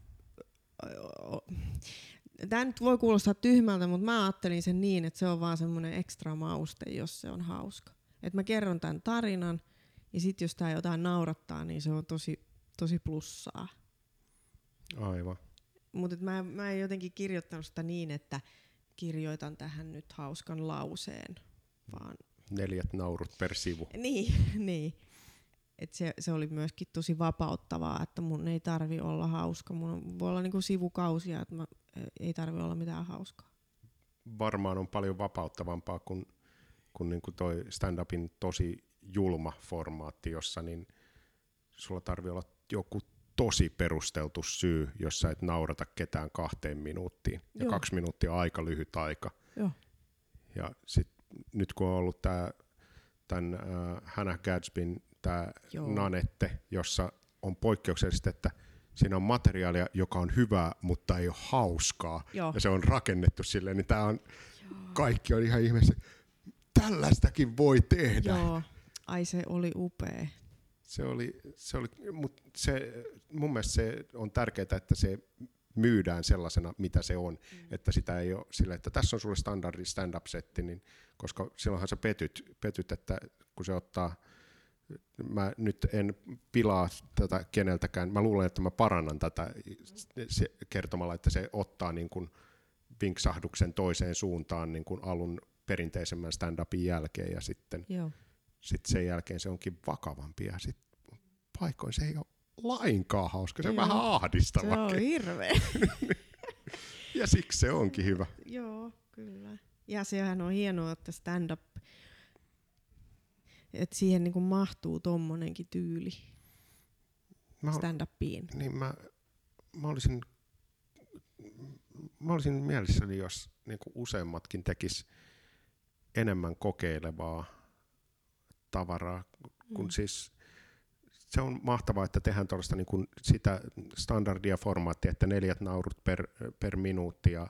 Tämä nyt voi kuulostaa tyhmältä, mutta mä ajattelin sen niin, että se on vaan semmoinen ekstra mauste, jos se on hauska. Että mä kerron tämän tarinan, ja sitten jos tämä jotain naurattaa, niin se on tosi, tosi plussaa. Aivan. Mutta mä, mä en jotenkin kirjoittanut sitä niin, että kirjoitan tähän nyt hauskan lauseen, vaan... Neljät naurut per sivu. Niin, niin. Et se, se oli myöskin tosi vapauttavaa, että mun ei tarvi olla hauska. Mun voi olla niinku sivukausia, että mä, ei tarvi olla mitään hauskaa. Varmaan on paljon vapauttavampaa kuin, kuin, niin kuin toi stand-upin tosi julma formaatti, jossa niin sulla tarvii olla joku tosi perusteltu syy, jos sä et naurata ketään kahteen minuuttiin. Ja Joo. kaksi minuuttia aika lyhyt aika. Joo. Ja sit, nyt kun on ollut tää, tämän äh, Hannah Gadsbyn tämä Joo. nanette, jossa on poikkeuksellisesti, että siinä on materiaalia, joka on hyvää, mutta ei ole hauskaa. Joo. Ja se on rakennettu silleen, niin tämä on, kaikki on ihan ihmeessä, tällaistakin voi tehdä. Joo. Ai se oli upea. Se oli, se oli mut se, mun mielestä se on tärkeää, että se myydään sellaisena, mitä se on. Mm. Että sitä ei ole sillä, että tässä on sulle standardi stand-up-setti, niin, koska silloinhan sä petyt, petyt, että kun se ottaa, mä nyt en pilaa tätä keneltäkään, mä luulen, että mä parannan tätä se, kertomalla, että se ottaa niin kuin vinksahduksen toiseen suuntaan niin kuin alun perinteisemmän stand-upin jälkeen ja sitten Joo. sitten sen jälkeen se onkin vakavampi ja sitten paikoin se ei ole lainkaan hauska, se on Joo. vähän Se ahdistava. on hirveä. Ja siksi se onkin hyvä. Joo, kyllä. Ja sehän on hienoa, että stand-up, että siihen niinku mahtuu tommonenkin tyyli Mä, stand-upiin. niin mä, mä olisin mä olisin mielessäni, jos niin useammatkin tekis enemmän kokeilevaa tavaraa, kun Mm. siis se on mahtavaa, että tehdään tuollaista niin kuin sitä standardia formaattia, että neljät naurut per, per minuutti ja,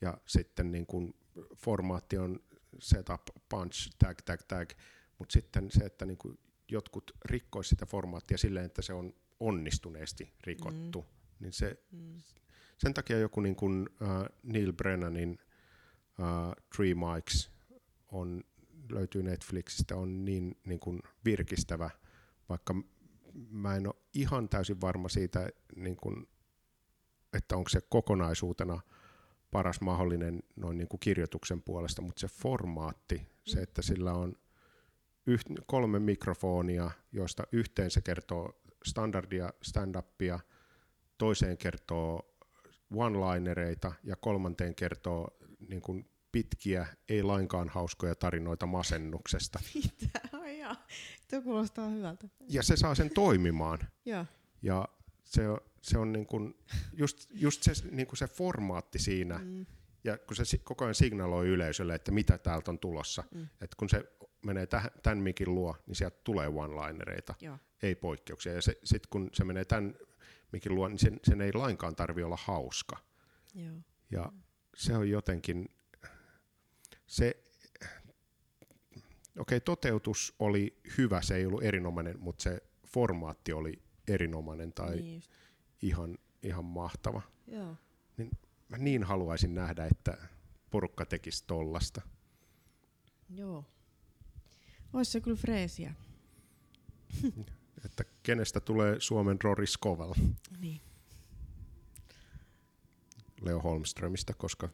ja sitten niin kuin formaatti on setup, punch, tag, tag, tag, mutta sitten se, että niin kuin jotkut rikkois sitä formaattia silleen, että se on onnistuneesti rikottu, mm. niin se, Mm. sen takia joku niin kuin, äh, Neil Brennanin äh, Three Mics on, löytyy Netflixistä, on niin, niin kuin virkistävä, vaikka mä en ole ihan täysin varma siitä, niin kuin, että onko se kokonaisuutena paras mahdollinen noin niin kuin kirjoituksen puolesta, mutta se formaatti, se, että sillä on yht, kolme mikrofonia, joista yhteen se kertoo standardia stand-upia, toiseen kertoo one-linereita ja kolmanteen kertoo niin kuin pitkiä, ei lainkaan hauskoja tarinoita masennuksesta. Mitä? Ai jaa. Tuo kuulostaa hyvältä. Ja se saa sen toimimaan. Joo. Ja se on, se on niin kuin, just, just se, niin kuin se formaatti siinä, Mm. ja kun se koko ajan signaloi yleisölle, että mitä täältä on tulossa. Mm. Että kun se menee täh, tämän mikin luo, niin sieltä tulee one-linereita, Joo. ei poikkeuksia. Ja sitten kun se menee tämän mikin luo, niin sen, sen ei lainkaan tarvi olla hauska. Joo. Ja se on jotenkin, se, okei, toteutus oli hyvä, se ei ollut erinomainen, mutta se formaatti oli erinomainen tai Niin just. ihan, ihan mahtava. Joo. Mä niin haluaisin nähdä, että porukka tekisi tollasta. Joo. Ois se kyllä freesiä. Että kenestä tulee Suomen Rory Scovel Niin. Leo Holmströmistä, koska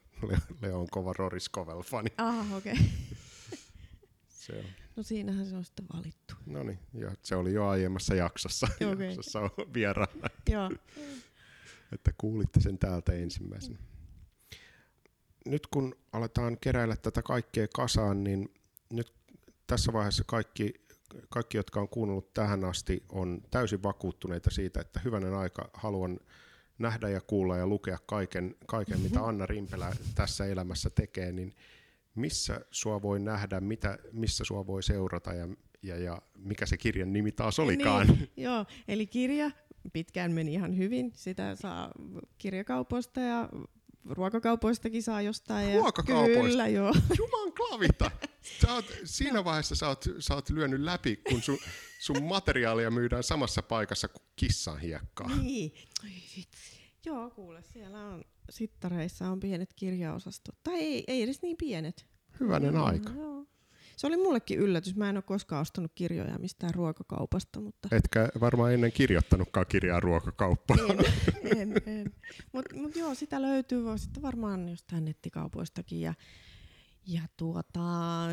Leo, on kova Rory Scovel-fani. Ah, okei. Okay. Se on. No siinähän se on sitten valittu. No niin, ja se oli jo aiemmassa jaksossa, Okei. jaksossa on vieraana, Joo. että kuulitte sen täältä ensimmäisenä. Nyt kun aletaan keräillä tätä kaikkea kasaan, niin nyt tässä vaiheessa kaikki, kaikki, jotka on kuunnellut tähän asti, on täysin vakuuttuneita siitä, että hyvänen aika haluan nähdä ja kuulla ja lukea kaiken, kaiken mitä Anna Rimpelä tässä elämässä tekee, niin missä sua voi nähdä, mitä, missä sua voi seurata ja, ja, ja mikä se kirjan nimi taas olikaan? Niin, joo, eli kirja pitkään meni ihan hyvin. Sitä saa kirjakaupoista ja ruokakaupoistakin saa jostain. Ja Ruokakaupoista? Kyllä, joo. Juman klavita! Sä oot, siinä vaiheessa sä oot, sä oot lyönyt läpi, kun sun, sun materiaalia myydään samassa paikassa kuin kissan hiekkaa. Niin. Oi. Joo, kuule, siellä on sittareissa on pienet kirjaosastot. Tai ei, ei edes niin pienet. Hyvänen Joo, aika. Joo. Se oli mullekin yllätys. Mä en ole koskaan ostanut kirjoja mistään ruokakaupasta, mutta Etkä varmaan ennen kirjoittanutkaan kirjaa ruokakauppaan. en, en, en. Mutta mut joo, sitä löytyy voi sitten varmaan jostain nettikaupoistakin. Ja, ja tuota,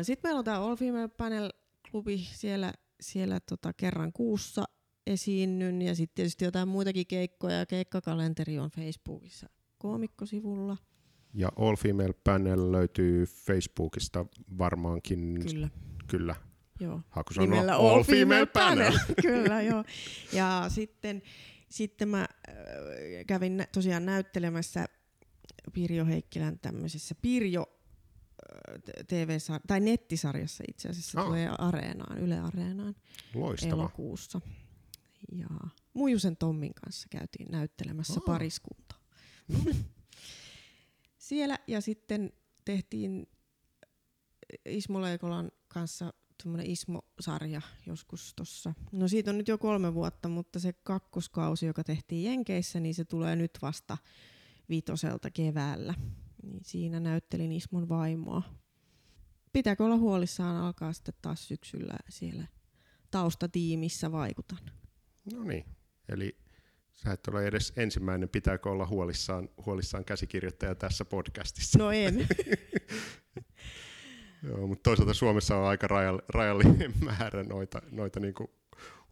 sitten meillä on tämä All Female Panel klubi siellä, siellä tota kerran kuussa esiinnyn ja sitten tietysti jotain muitakin keikkoja ja keikkakalenteri on Facebookissa koomikkosivulla. Ja All Female Panel löytyy Facebookista varmaankin. Kyllä, Kyllä. joo. Hakusana Nimellä All, Female Panel. Kyllä, joo. Ja sitten, sitten mä äh, kävin tosiaan näyttelemässä Pirjo Heikkilän tämmöisessä Pirjo äh, tv tai nettisarjassa itse asiassa Ah. tulee Areenaan, Yle Areenaan Loistava. elokuussa. Ja Mujusen Tommin kanssa käytiin näyttelemässä Ah. pariskunta. Siellä ja sitten tehtiin Ismo Leikolan kanssa semmoinen Ismo-sarja joskus tossa. No siitä on nyt jo kolme vuotta, mutta se kakkoskausi, joka tehtiin Jenkeissä, niin se tulee nyt vasta viitoselta keväällä. Niin siinä näyttelin Ismon vaimoa. Pitääkö olla huolissaan, alkaa sitten taas syksyllä siellä taustatiimissä vaikutan. No niin. Eli sä et ole edes ensimmäinen, pitääkö olla huolissaan, huolissaan käsikirjoittaja tässä podcastissa. No en. Joo, mutta toisaalta Suomessa on aika rajall- rajallinen määrä noita, noita niinku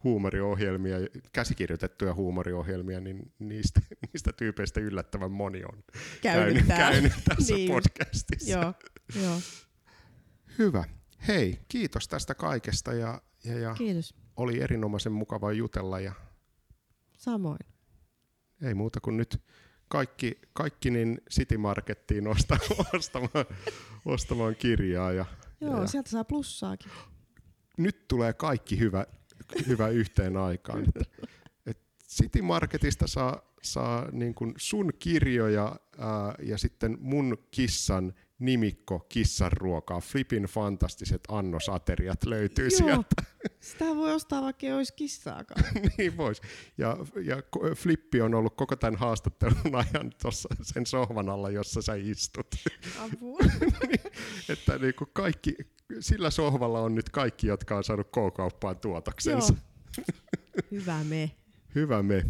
huumoriohjelmia, käsikirjoitettuja huumoriohjelmia, niin niistä, niistä tyypeistä yllättävän moni on Käynyt käynyt tässä Niin podcastissa. Joo, joo. Hyvä. Hei, kiitos tästä kaikesta ja, ja, ja Kiitos. oli erinomaisen mukava jutella ja Samoin. ei muuta kuin nyt kaikki, kaikki niin City Markettiin osta, ostamaan, ostamaan kirjaa ja, Joo, ja, sieltä saa plussaakin. nyt tulee kaikki hyvä, hyvä yhteen aikaan. Että, et City Marketista saa, saa niin kuin sun kirjoja ää, ja sitten mun kissan nimikko kissan ruokaa. Flipin fantastiset annosateriat löytyy Joo. sieltä. Sitä voi ostaa vaikka ei olisi kissaakaan. niin vois. Ja, ja Flippi on ollut koko tämän haastattelun ajan tuossa sen sohvan alla, jossa sä istut. Apua. että niin kuin kaikki, sillä sohvalla on nyt kaikki, jotka on saanut K-kauppaan tuotoksensa. Joo. Hyvä me. Hyvä me.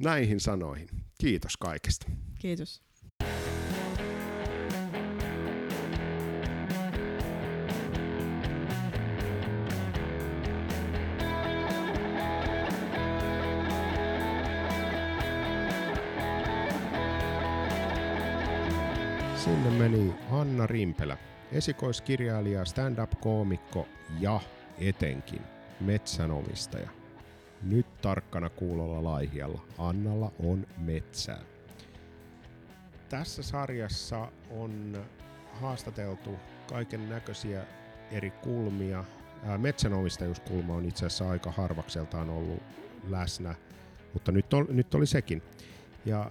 Näihin sanoihin. Kiitos kaikesta. Kiitos. Sinne meni Anna Rimpelä, esikoiskirjailija, stand-up-koomikko ja etenkin metsänomistaja. Nyt tarkkana kuulolla laihialla. Annalla on metsää. Tässä sarjassa on haastateltu kaiken näköisiä eri kulmia. Metsänomistajuuskulma on itse asiassa aika harvakseltaan ollut läsnä, mutta nyt, ol, nyt oli sekin. Ja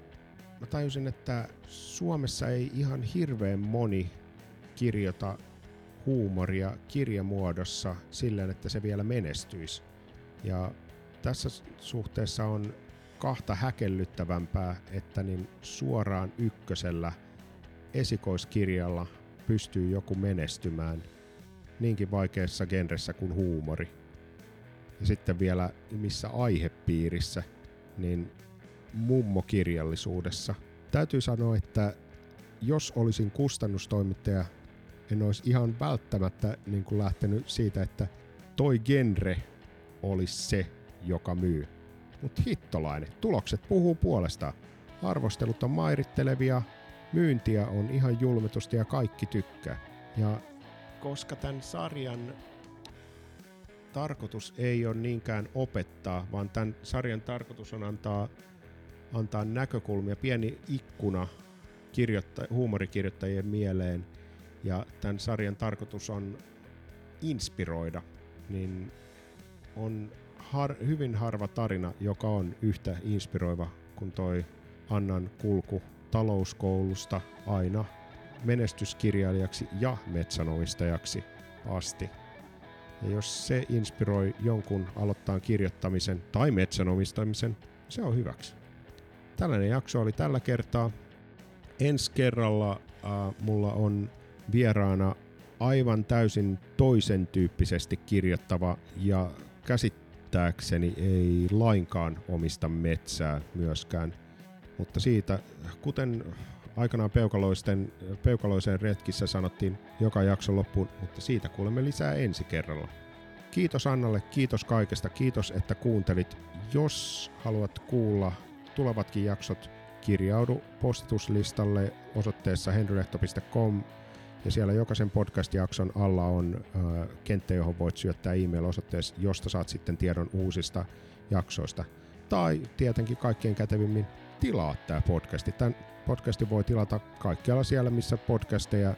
mä tajusin, että Suomessa ei ihan hirveän moni kirjoita huumoria kirjamuodossa silleen, että se vielä menestyisi. Ja tässä suhteessa on kahta häkellyttävämpää, että niin suoraan ykkösellä esikoiskirjalla pystyy joku menestymään niinkin vaikeassa genressä kuin huumori. Ja sitten vielä missä aihepiirissä, niin mummokirjallisuudessa. Täytyy sanoa, että jos olisin kustannustoimittaja, en olisi ihan välttämättä niin kuin lähtenyt siitä, että toi genre olisi se, joka myy. Mutta hittolainen, tulokset puhuu puolestaan. Arvostelut on mairittelevia, myyntiä on ihan julmetusti ja kaikki tykkää. Ja koska tämän sarjan tarkoitus ei ole niinkään opettaa, vaan tämän sarjan tarkoitus on antaa, antaa näkökulmia, pieni ikkuna kirjoitta- huumorikirjoittajien mieleen. Ja tämän sarjan tarkoitus on inspiroida, niin on har, hyvin harva tarina, joka on yhtä inspiroiva kuin toi Annan kulku talouskoulusta aina menestyskirjailijaksi ja metsänomistajaksi asti. Ja jos se inspiroi jonkun aloittaa kirjoittamisen tai metsänomistamisen, se on hyväksi. Tällainen jakso oli tällä kertaa. Ensi kerralla äh, mulla on vieraana aivan täysin toisen tyyppisesti kirjoittava ja käsittääkseni ei lainkaan omista metsää myöskään. Mutta siitä, kuten aikanaan peukaloisten, peukaloisen retkissä sanottiin joka jakson loppuun, mutta siitä kuulemme lisää ensi kerralla. Kiitos Annalle, kiitos kaikesta, kiitos että kuuntelit. Jos haluat kuulla tulevatkin jaksot, kirjaudu postituslistalle osoitteessa henrylehto.com ja siellä jokaisen podcast-jakson alla on kenttä, johon voit syöttää e-mail-osoitteessa, josta saat sitten tiedon uusista jaksoista. Tai tietenkin kaikkein kätevimmin tilaa tämä podcasti. Tämän podcastin voi tilata kaikkialla siellä, missä podcasteja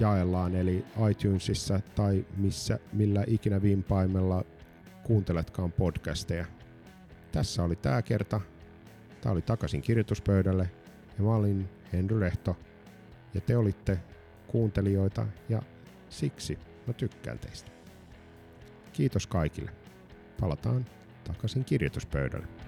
jaellaan, eli iTunesissa tai missä, millä ikinä vimpaimella kuunteletkaan podcasteja. Tässä oli tämä kerta. Tämä oli takaisin kirjoituspöydälle ja mä olin Henry Lehto ja te olitte kuuntelijoita ja siksi mä tykkään teistä. Kiitos kaikille. Palataan takaisin kirjoituspöydälle.